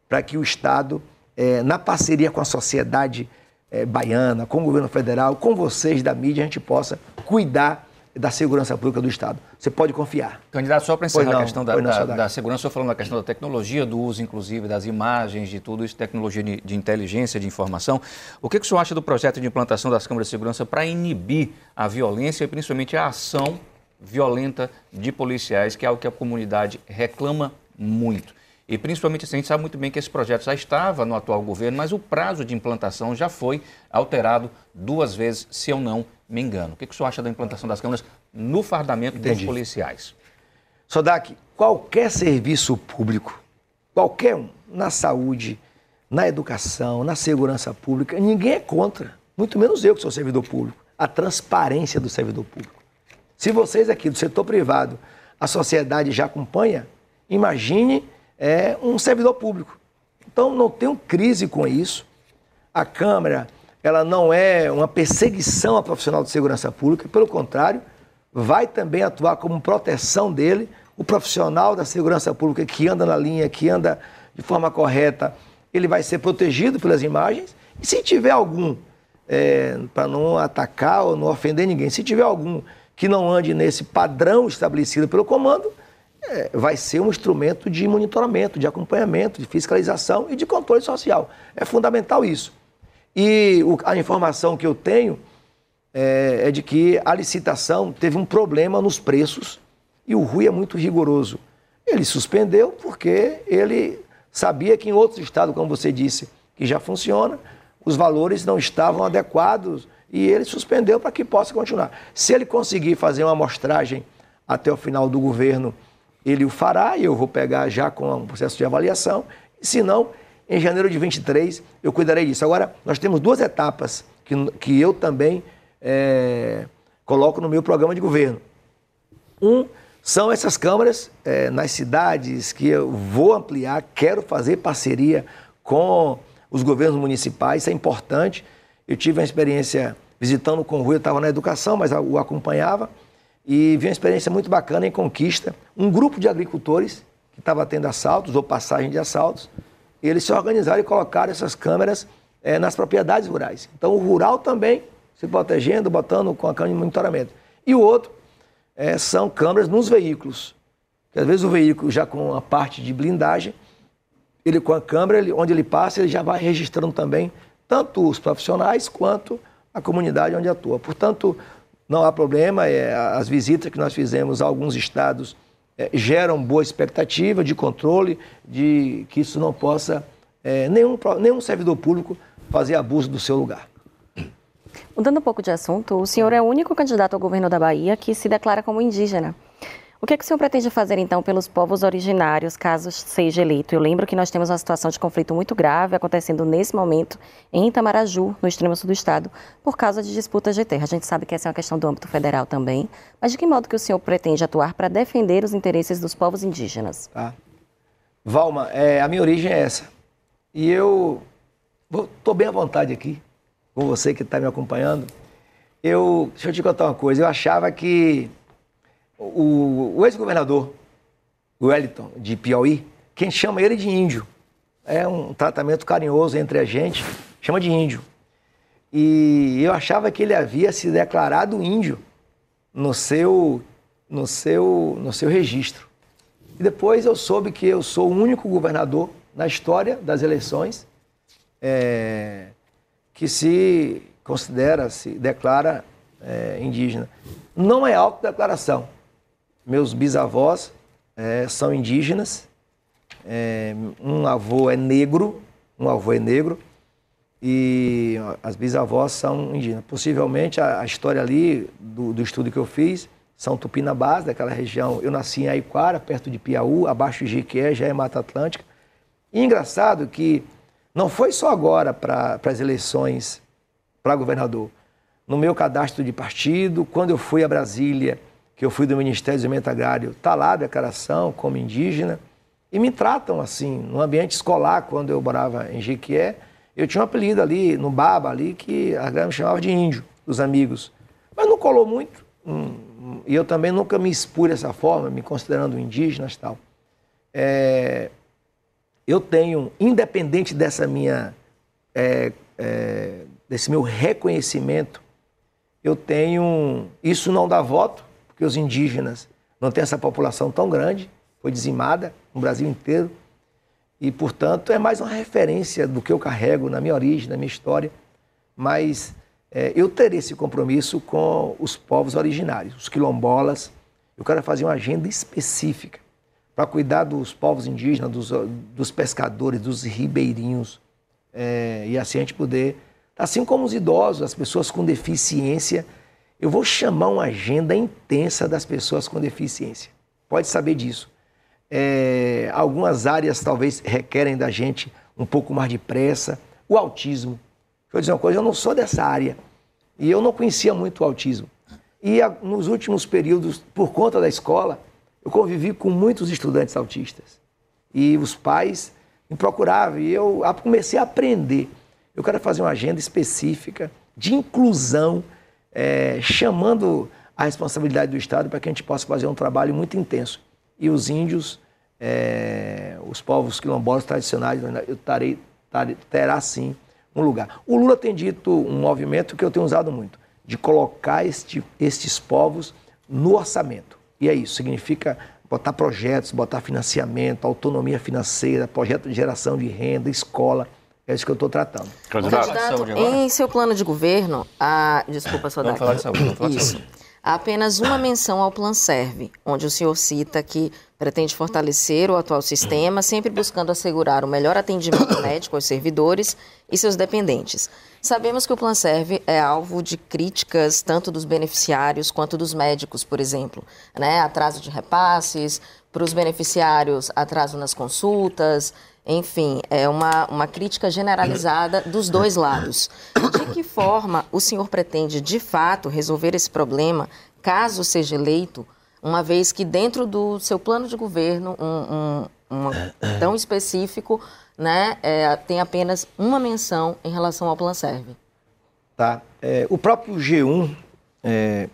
para que o Estado, é, na parceria com a sociedade é, baiana, com o governo federal, com vocês da mídia, a gente possa cuidar da segurança pública do Estado. Você pode confiar. Candidato, só para encerrar não, a questão da, da, da, segurança, estou falando da questão da tecnologia, do uso, inclusive, das imagens, de tudo isso, tecnologia de, de inteligência, de informação. O que, que o senhor acha do projeto de implantação das câmeras de segurança para inibir a violência e principalmente a ação violenta de policiais, que é algo que a comunidade reclama muito? E principalmente assim, a gente sabe muito bem que esse projeto já estava no atual governo, mas o prazo de implantação já foi alterado duas vezes, se eu não me engano. O que, que o senhor acha da implantação das câmeras no fardamento Entendi. dos policiais? Sodac, qualquer serviço público, qualquer um, na saúde, na educação, na segurança pública, ninguém é contra, muito menos eu que sou servidor público, a transparência do servidor público. Se vocês aqui do setor privado, a sociedade já acompanha, imagine é um servidor público. Então não tenho crise com isso. A Câmara, ela não é uma perseguição a profissional de segurança pública, pelo contrário, vai também atuar como proteção dele, o profissional da segurança pública que anda na linha, que anda de forma correta, ele vai ser protegido pelas imagens. E se tiver algum, é, para não atacar ou não ofender ninguém, se tiver algum que não ande nesse padrão estabelecido pelo comando, é, vai ser um instrumento de monitoramento, de acompanhamento, de fiscalização e de controle social. É fundamental isso. E o, a informação que eu tenho é, é, de que a licitação teve um problema nos preços e o Rui é muito rigoroso. Ele suspendeu porque ele sabia que em outros estados, como você disse, que já funciona, os valores não estavam adequados e ele suspendeu para que possa continuar. Se ele conseguir fazer uma amostragem até o final do governo ele o fará e eu vou pegar já com um processo de avaliação. Se não, em janeiro de 23 eu cuidarei disso. Agora, nós temos duas etapas que, que eu também é, coloco no meu programa de governo. Um são essas câmaras é, nas cidades que eu vou ampliar, quero fazer parceria com os governos municipais, isso é importante. Eu tive uma experiência visitando o Rui, eu estava na educação, mas o acompanhava e vi uma experiência muito bacana em Conquista. Um grupo de agricultores que estava tendo assaltos ou passagem de assaltos, eles se organizaram e colocaram essas câmeras é, nas propriedades rurais. Então, o rural também se protegendo, botando com a câmera de monitoramento. E o outro é, são câmeras nos veículos. Que às vezes o veículo já com a parte de blindagem, ele com a câmera, ele, onde ele passa, ele já vai registrando também tanto os profissionais quanto a comunidade onde atua. Portanto, não há problema, é, as visitas que nós fizemos a alguns estados é, geram boa expectativa de controle, de que isso não possa, é, nenhum, nenhum servidor público fazer abuso do seu lugar. Mudando um pouco de assunto, o senhor é o único candidato ao governo da Bahia que se declara como indígena. O que, é que o senhor pretende fazer, então, pelos povos originários, caso seja eleito? Eu lembro que nós temos uma situação de conflito muito grave acontecendo nesse momento em Itamaraju, no extremo sul do estado, por causa de disputas de terra. A gente sabe que essa é uma questão do âmbito federal também. Mas de que modo que o senhor pretende atuar para defender os interesses dos povos indígenas? Tá. Valma, é, a minha origem é essa. E eu estou bem à vontade aqui, com você que está me acompanhando. Eu, deixa eu te contar uma coisa, eu achava que o, o ex-governador Wellington, de Piauí, quem chama ele de índio. É um tratamento carinhoso entre a gente, chama de índio. E eu achava que ele havia se declarado índio. no seu, no seu, no seu registro. E depois eu soube que eu sou o único governador na história das eleições é, que se considera, se declara é, indígena. Não é autodeclaração. Meus bisavós é, são indígenas, é, um avô é negro, um avô é negro, e as bisavós são indígenas. Possivelmente a, a história ali do, do, estudo que eu fiz são tupinambás, daquela região. Eu nasci em Aiquara, perto de Piauí, abaixo de Jiqué, já é Mata Atlântica. E engraçado que não foi só agora para as eleições para governador. No meu cadastro de partido, quando eu fui a Brasília, que eu fui do Ministério do Desenvolvimento Agrário, está lá a declaração como indígena. E me tratam assim, no ambiente escolar, quando eu morava em Jequié, eu tinha um apelido ali, no Baba, ali, que a galera me chamava de índio, os amigos. Mas não colou muito. Hum, e eu também nunca me expus dessa forma, me considerando indígena e tal. É, eu tenho, independente dessa minha, é, é, desse meu reconhecimento, eu tenho, isso não dá voto, porque os indígenas não têm essa população tão grande, foi dizimada no Brasil inteiro, e, portanto, é mais uma referência do que eu carrego na minha origem, na minha história. Mas é, eu terei esse compromisso com os povos originários, os quilombolas. Eu quero fazer uma agenda específica para cuidar dos povos indígenas, dos, dos pescadores, dos ribeirinhos. É, e assim a gente poder, assim como os idosos, as pessoas com deficiência, eu vou chamar uma agenda intensa das pessoas com deficiência. Pode saber disso. É, algumas áreas talvez requerem da gente um pouco mais de pressa. O autismo. Deixa eu dizer uma coisa, eu não sou dessa área. E eu não conhecia muito o autismo. E a, nos últimos períodos, por conta da escola, eu convivi com muitos estudantes autistas. E os pais me procuravam e eu comecei a aprender. Eu quero fazer uma agenda específica de inclusão, é, chamando a responsabilidade do Estado para que a gente possa fazer um trabalho muito intenso e os índios, é, os povos quilombolas tradicionais, eu tarei, tarei, terá sim um lugar. O Lula tem dito um movimento que eu tenho usado muito, de colocar este, estes povos no orçamento. E é isso, significa botar projetos, botar financiamento, autonomia financeira, projeto de geração de renda, escola. É isso que eu estou tratando. Candidato, em seu plano de governo, a... desculpa, só Vamos falar de saúde, falar de saúde. Há apenas uma menção ao Plan Serve, onde o senhor cita que pretende fortalecer o atual sistema, sempre buscando assegurar o melhor atendimento médico aos servidores e seus dependentes. Sabemos que o Plan Serve é alvo de críticas tanto dos beneficiários quanto dos médicos, por exemplo. Né? Atraso de repasses, para os beneficiários, atraso nas consultas, enfim, é uma, uma crítica generalizada dos dois lados. De que forma o senhor pretende, de fato, resolver esse problema, caso seja eleito, uma vez que dentro do seu plano de governo, um, um, um tão específico, né, é, tem apenas uma menção em relação ao Plan Serve? Tá. É, o próprio G1, é,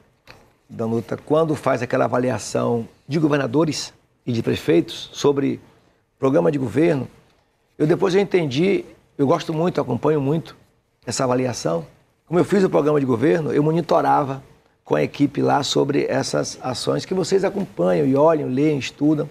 Danuta, quando faz aquela avaliação de governadores e de prefeitos sobre programa de governo, eu depois eu entendi, eu gosto muito, acompanho muito essa avaliação. Como eu fiz o programa de governo, eu monitorava com a equipe lá sobre essas ações que vocês acompanham e olham, leem, estudam.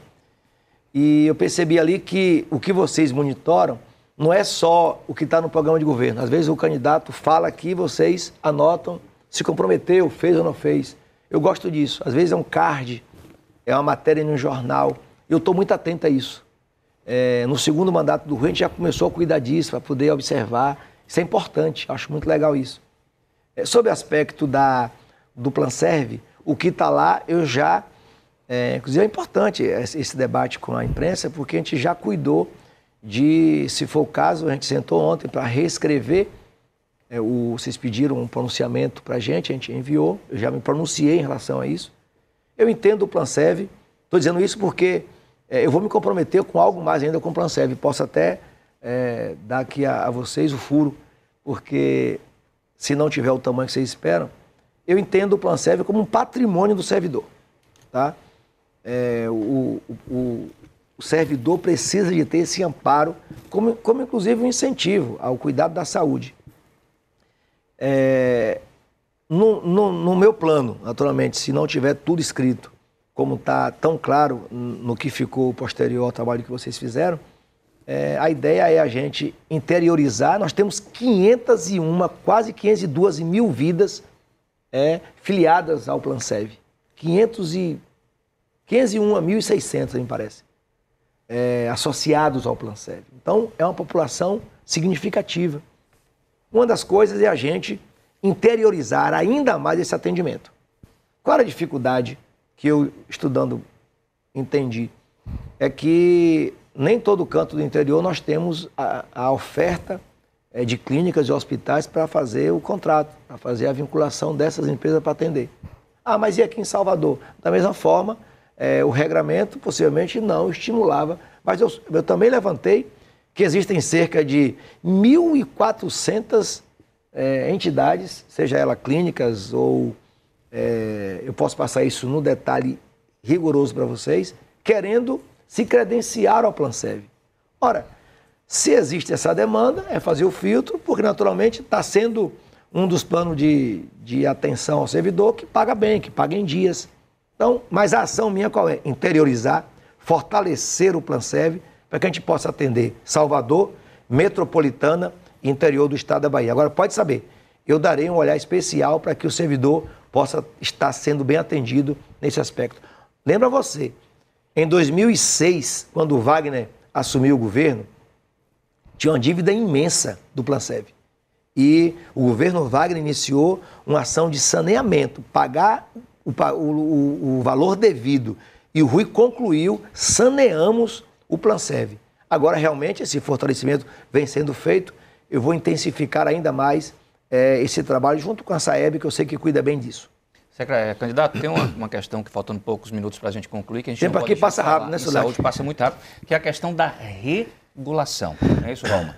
E eu percebi ali que o que vocês monitoram não é só o que está no programa de governo. Às vezes o candidato fala aqui, vocês anotam, se comprometeu, fez ou não fez. Eu gosto disso. Às vezes é um card, é uma matéria em um jornal. Eu estou muito atento a isso é, no segundo mandato do Rui, a gente já começou a cuidar disso, para poder observar. Isso é importante, acho muito legal isso. É, sobre o aspecto da, do Plan Serve, o que está lá, eu já. É, inclusive é importante esse, debate com a imprensa, porque a gente já cuidou de, se for o caso, a gente sentou ontem para reescrever. É, o, vocês pediram um pronunciamento para a gente, a gente enviou, eu já me pronunciei em relação a isso. Eu entendo o Plan Serve, estou dizendo isso porque eu vou me comprometer com algo mais ainda com o Plansev. Posso até é, dar aqui a, a, vocês o furo, porque se não tiver o tamanho que vocês esperam, eu entendo o Plansev como um patrimônio do servidor. Tá? É, o, o, o, servidor precisa de ter esse amparo, como, como inclusive um incentivo ao cuidado da saúde. É, no, no, no, meu plano, naturalmente, se não tiver tudo escrito, como está tão claro no que ficou posterior ao trabalho que vocês fizeram, é, a ideia é a gente interiorizar. Nós temos 501, quase 502 mil vidas é, filiadas ao Plan Sev. 500 e, 501.600, me parece, é, associados ao Plan Sev. Então, é uma população significativa. Uma das coisas é a gente interiorizar ainda mais esse atendimento. Qual a dificuldade que eu, estudando, entendi? É que nem todo canto do interior nós temos a, a oferta é, de clínicas e hospitais para fazer o contrato, para fazer a vinculação dessas empresas para atender. Ah, mas e aqui em Salvador? Da mesma forma, é, o regramento possivelmente não estimulava, mas eu, eu também levantei que existem cerca de 1.400 é, entidades, seja ela clínicas ou é, eu posso passar isso no detalhe rigoroso para vocês, querendo se credenciar ao Plansev. Ora, se existe essa demanda, é fazer o filtro, porque naturalmente está sendo um dos planos de, de atenção ao servidor que paga bem, que paga em dias. Então, mas a ação minha qual é? Interiorizar, fortalecer o Plansev, para que a gente possa atender Salvador, metropolitana interior do estado da Bahia. Agora, pode saber, eu darei um olhar especial para que o servidor possa estar sendo bem atendido nesse aspecto. Lembra você, em 2006, quando o Wagner assumiu o governo, tinha uma dívida imensa do Plansev. E o governo Wagner iniciou uma ação de saneamento, pagar o, o, o valor devido. E o Rui concluiu, saneamos o Plansev. Agora, realmente, esse fortalecimento vem sendo feito. Eu vou intensificar ainda mais é, esse trabalho junto com a Saeb, que eu sei que cuida bem disso. Secretário, candidato, tem uma, uma, questão que faltando poucos minutos para a gente concluir, que a gente Tempo aqui passa rápido, né, saúde passa muito rápido, que é a questão da regulação. Não é isso, Valma?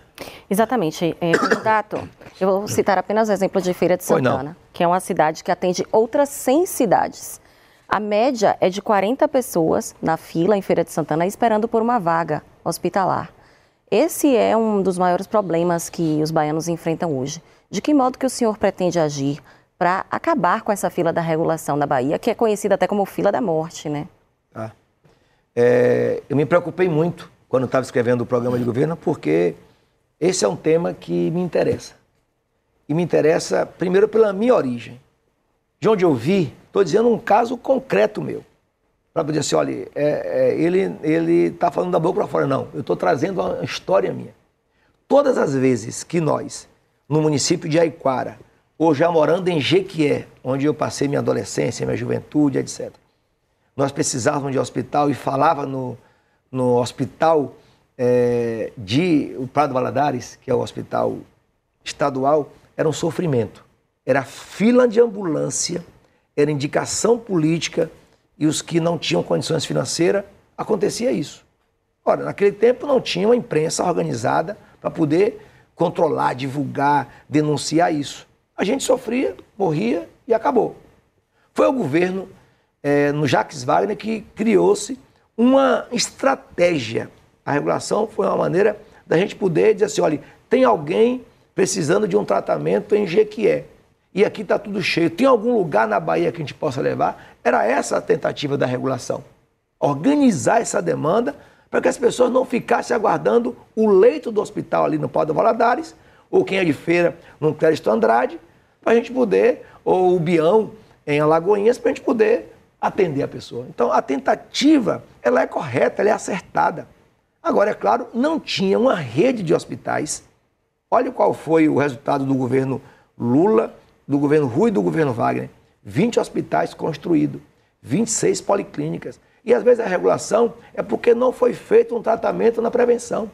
Exatamente. É, candidato, eu vou citar apenas o exemplo de Feira de Santana, que é uma cidade que atende outras 100 cidades. A média é de 40 pessoas na fila em Feira de Santana esperando por uma vaga hospitalar. Esse é um dos maiores problemas que os baianos enfrentam hoje. De que modo que o senhor pretende agir para acabar com essa fila da regulação da Bahia, que é conhecida até como fila da morte, né? Ah. É, eu me preocupei muito quando estava escrevendo o programa de governo, porque esse é um tema que me interessa. E me interessa, primeiro, pela minha origem. De onde eu vi, estou dizendo um caso concreto meu. Para poder assim, olha, é, é, ele está falando da boca para fora. Não, eu estou trazendo uma história minha. Todas as vezes que nós, no município de Aiquara, ou já morando em Jequié, onde eu passei minha adolescência, minha juventude, etc., nós precisávamos de hospital e falava no, no hospital é, de o Prado Valadares, que é o hospital estadual, era um sofrimento. Era fila de ambulância, era indicação política e os que não tinham condições financeiras, acontecia isso. Ora, naquele tempo não tinha uma imprensa organizada para poder controlar, divulgar, denunciar isso. A gente sofria, morria e acabou. Foi o governo, é, no Jacques Wagner, que criou-se uma estratégia a regulação foi uma maneira da gente poder dizer assim, olha, tem alguém precisando de um tratamento em Jequié. E aqui está tudo cheio. Tem algum lugar na Bahia que a gente possa levar? Era essa a tentativa da regulação. Organizar essa demanda para que as pessoas não ficassem aguardando o leito do hospital ali no Pau do Valadares, ou quem é de feira no Crédito Andrade, para a gente poder, ou o Bião em Alagoinhas, para a gente poder atender a pessoa. Então, a tentativa, ela é correta, ela é acertada. Agora, é claro, não tinha uma rede de hospitais. Olha qual foi o resultado do governo Lula, do governo Rui e do governo Wagner. 20 hospitais construídos, 26 policlínicas. E às vezes a regulação é porque não foi feito um tratamento na prevenção.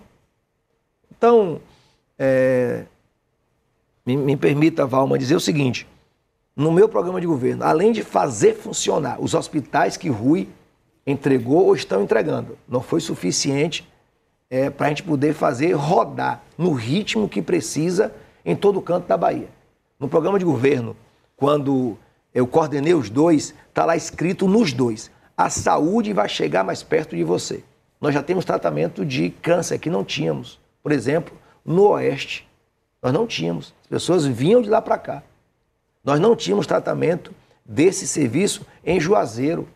Então, é, me, me permita, Valma, dizer o seguinte: no meu programa de governo, além de fazer funcionar os hospitais que Rui entregou ou estão entregando, não foi suficiente é, para a gente poder fazer rodar no ritmo que precisa em todo o canto da Bahia. No programa de governo, quando eu coordenei os dois, está lá escrito nos dois: a saúde vai chegar mais perto de você. Nós já temos tratamento de câncer que não tínhamos. Por exemplo, no Oeste, nós não tínhamos. As pessoas vinham de lá para cá. Nós não tínhamos tratamento desse serviço em Juazeiro.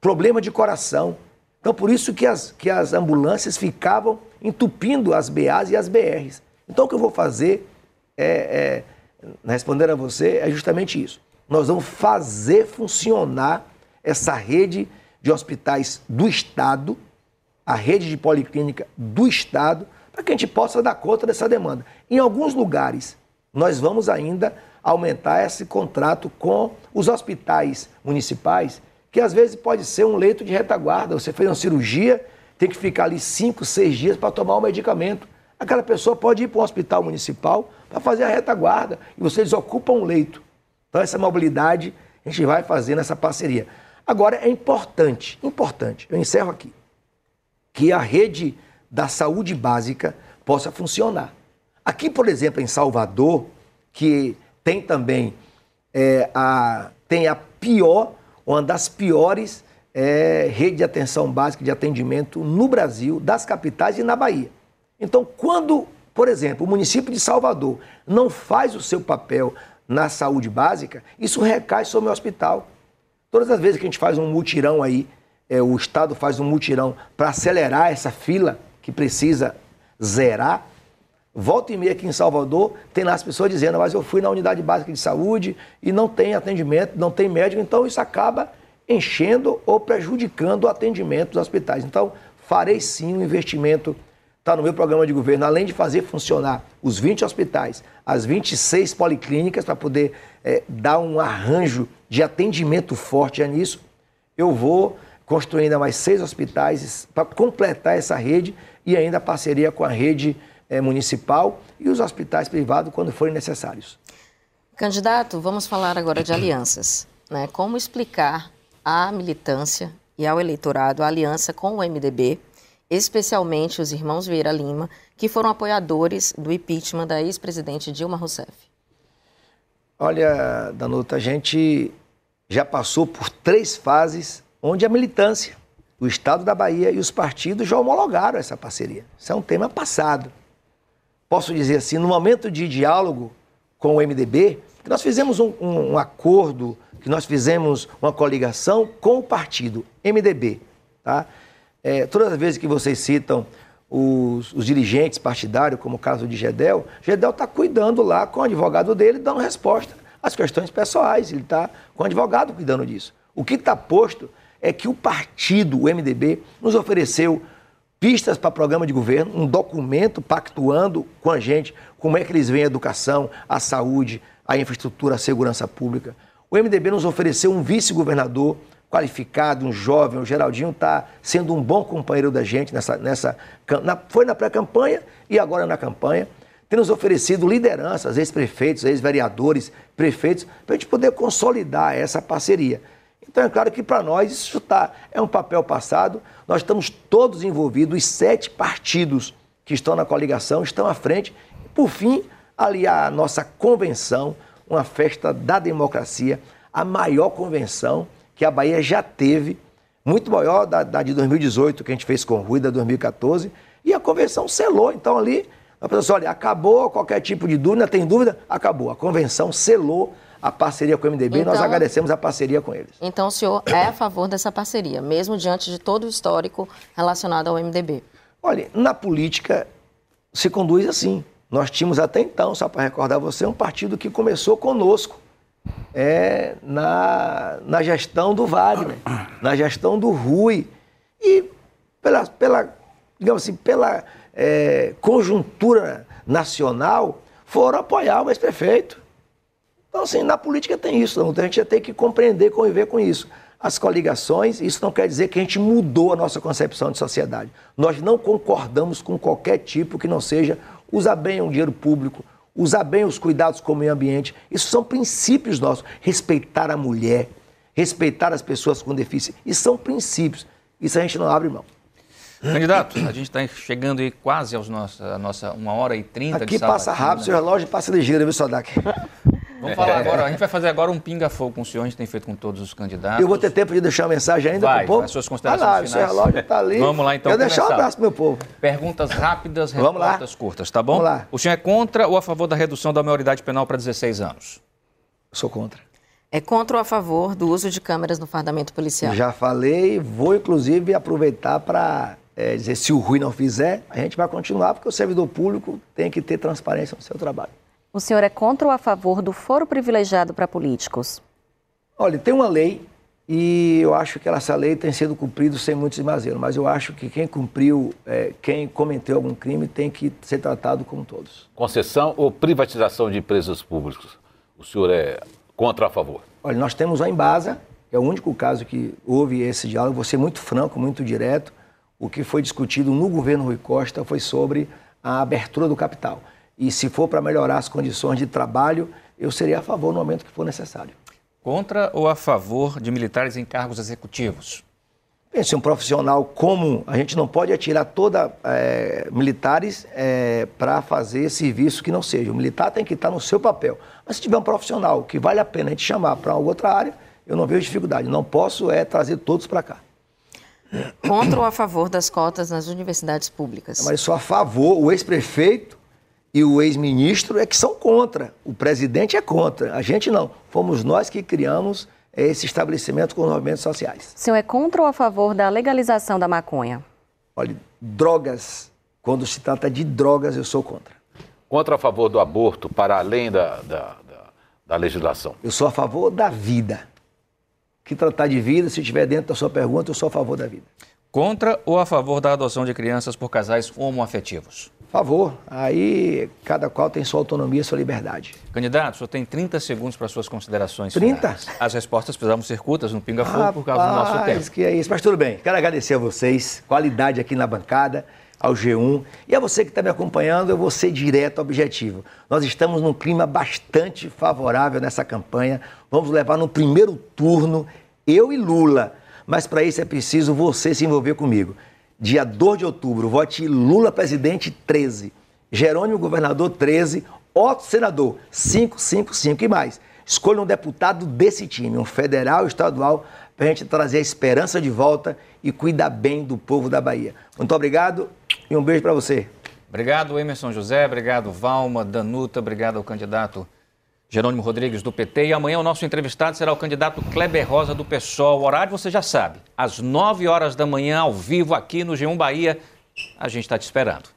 Problema de coração. Então, por isso que as, que as ambulâncias ficavam entupindo as BAs e as BRs. Então, o que eu vou fazer, é, é, respondendo a você, é justamente isso. Nós vamos fazer funcionar essa rede de hospitais do Estado, a rede de policlínica do Estado, para que a gente possa dar conta dessa demanda. Em alguns lugares, nós vamos ainda aumentar esse contrato com os hospitais municipais, que às vezes pode ser um leito de retaguarda. Você fez uma cirurgia, tem que ficar ali cinco, seis dias para tomar um medicamento. Aquela pessoa pode ir para um hospital municipal para fazer a retaguarda e você desocupa um leito. Então, essa mobilidade a gente vai fazer nessa parceria. Agora, é importante, importante, eu encerro aqui, que a rede da saúde básica possa funcionar. Aqui, por exemplo, em Salvador, que tem também é, a, tem a pior, uma das piores é, rede de atenção básica de atendimento no Brasil, das capitais e na Bahia. Então, quando, por exemplo, o município de Salvador não faz o seu papel na saúde básica, isso recai sobre o hospital. Todas as vezes que a gente faz um mutirão aí, é, o Estado faz um mutirão para acelerar essa fila que precisa zerar, volta e meia aqui em Salvador, tem lá as pessoas dizendo, mas eu fui na unidade básica de saúde e não tem atendimento, não tem médico, então isso acaba enchendo ou prejudicando o atendimento dos hospitais. Então, farei sim um investimento está no meu programa de governo, além de fazer funcionar os 20 hospitais, as 26 policlínicas, para poder é, dar um arranjo de atendimento forte nisso, eu vou construir ainda mais seis hospitais para completar essa rede e ainda parceria com a rede é, municipal e os hospitais privados quando forem necessários. Candidato, vamos falar agora de alianças. Né? Como explicar à militância e ao eleitorado a aliança com o MDB especialmente os irmãos Vieira Lima, que foram apoiadores do impeachment da ex-presidente Dilma Rousseff? Olha, Danuta, a gente já passou por três fases onde a militância, o Estado da Bahia e os partidos já homologaram essa parceria. Isso é um tema passado. Posso dizer assim, no momento de diálogo com o MDB, nós fizemos um, um, um acordo, que nós fizemos uma coligação com o partido MDB, tá? É, todas as vezes que vocês citam os, os, dirigentes partidários, como o caso de Gedel, Gedel está cuidando lá com o advogado dele, dando resposta às questões pessoais. Ele está com o advogado cuidando disso. O que está posto é que o partido, o MDB, nos ofereceu pistas para programa de governo, um documento pactuando com a gente como é que eles veem a educação, a saúde, a infraestrutura, a segurança pública. O MDB nos ofereceu um vice-governador qualificado, um jovem, o Geraldinho está sendo um bom companheiro da gente nessa. nessa na, foi na pré-campanha e agora na campanha. Tem nos oferecido lideranças, ex-prefeitos, ex-vereadores, prefeitos, para a gente poder consolidar essa parceria. Então é claro que para nós isso tá, é um papel passado. Nós estamos todos envolvidos, os sete partidos que estão na coligação estão à frente. E, por fim, ali a nossa convenção, uma festa da democracia, a maior convenção que a Bahia já teve, muito maior da, da de 2018, que a gente fez com o Rui, da 2014, e a convenção selou. Então ali, a pessoa disse, olha, acabou qualquer tipo de dúvida, tem dúvida? Acabou. A convenção selou a parceria com o MDB então, e nós agradecemos a parceria com eles. Então o senhor é a favor dessa parceria, mesmo diante de todo o histórico relacionado ao MDB? Olha, na política se conduz assim. Nós tínhamos até então, só para recordar você, um partido que começou conosco é, na, na gestão do Wagner, na gestão do Rui. E pela, pela digamos assim, pela é, conjuntura nacional, foram apoiar o ex-prefeito. Então, assim, na política tem isso, então a gente tem que compreender, conviver com isso. As coligações, isso não quer dizer que a gente mudou a nossa concepção de sociedade. Nós não concordamos com qualquer tipo que não seja usar bem o dinheiro público, usar bem os cuidados com o meio ambiente. Isso são princípios nossos. Respeitar a mulher, respeitar as pessoas com deficiência. Isso são princípios. Isso a gente não abre mão. Candidato, a gente está chegando aí quase aos nossos, a nossa uma hora e trinta Aqui passa rápido, né? seu relógio passa ligeiro, viu, Sodak? Vamos falar agora, a gente vai fazer agora um pinga-fogo com o senhor, a gente tem feito com todos os candidatos. Eu vou ter tempo de deixar uma mensagem ainda para o povo? As suas considerações ah lá, finais. seu relógio está ali. Vamos lá então Eu deixar um abraço pro meu povo. Perguntas rápidas, respostas curtas, tá bom? Vamos lá. O senhor é contra ou a favor da redução da maioridade penal para 16 anos? sou contra. É contra ou a favor do uso de câmeras no fardamento policial? Já falei, vou inclusive aproveitar para é, dizer se o Rui não fizer, a gente vai continuar, porque o servidor público tem que ter transparência no seu trabalho. O senhor é contra ou a favor do foro privilegiado para políticos? Olha, tem uma lei e eu acho que essa lei tem sido cumprida sem muitos exageros, mas eu acho que quem cumpriu, é, quem cometeu algum crime tem que ser tratado como todos. Concessão ou privatização de empresas públicas? O senhor é contra ou a favor? Olha, nós temos a Embasa, é o único caso que houve esse diálogo, vou ser muito franco, muito direto. O que foi discutido no governo Rui Costa foi sobre a abertura do capital. E se for para melhorar as condições de trabalho, eu seria a favor no momento que for necessário. Contra ou a favor de militares em cargos executivos? Pense, um profissional comum, a gente não pode atirar toda é, militares é, para fazer serviço que não seja. O militar tem que estar no seu papel. Mas se tiver um profissional que vale a pena a gente chamar para outra área, eu não vejo dificuldade. Não posso é trazer todos para cá. Contra ou a favor das cotas nas universidades públicas? Mas sou a favor. O ex-prefeito e o ex-ministro é que são contra. O presidente é contra. A gente não. Fomos nós que criamos esse estabelecimento com os movimentos sociais. O senhor é contra ou a favor da legalização da maconha? Olha, drogas, quando se trata de drogas, eu sou contra. Contra ou a favor do aborto, para além da, da, da, da legislação? Eu sou a favor da vida. Que tratar de vida, se estiver dentro da sua pergunta, eu sou a favor da vida. Contra ou a favor da adoção de crianças por casais homoafetivos? Favor. Aí cada qual tem sua autonomia, sua liberdade. Candidato, o senhor tem 30 segundos para suas considerações 30? Finais. As respostas precisavam ser curtas no Pinga Fogo por causa do nosso tempo. que é isso. Mas tudo bem. Quero agradecer a vocês, qualidade aqui na bancada, ao G1. E a você que está me acompanhando, eu vou ser direto, objetivo. Nós estamos num clima bastante favorável nessa campanha. Vamos levar no primeiro turno eu e Lula. Mas para isso é preciso você se envolver comigo dia 2 de outubro, vote Lula presidente 13, Jerônimo governador 13, Otto senador 555 e mais. Escolha um deputado desse time, um federal, estadual, para a gente trazer a esperança de volta e cuidar bem do povo da Bahia. Muito obrigado e um beijo para você. Obrigado, Emerson José, obrigado, Valma, Danuta, obrigado ao candidato Jerônimo Rodrigues, do PT. E amanhã o nosso entrevistado será o candidato Kleber Rosa, do PSOL. O horário você já sabe, às 9 horas da manhã, ao vivo, aqui no G1 Bahia. A gente está te esperando.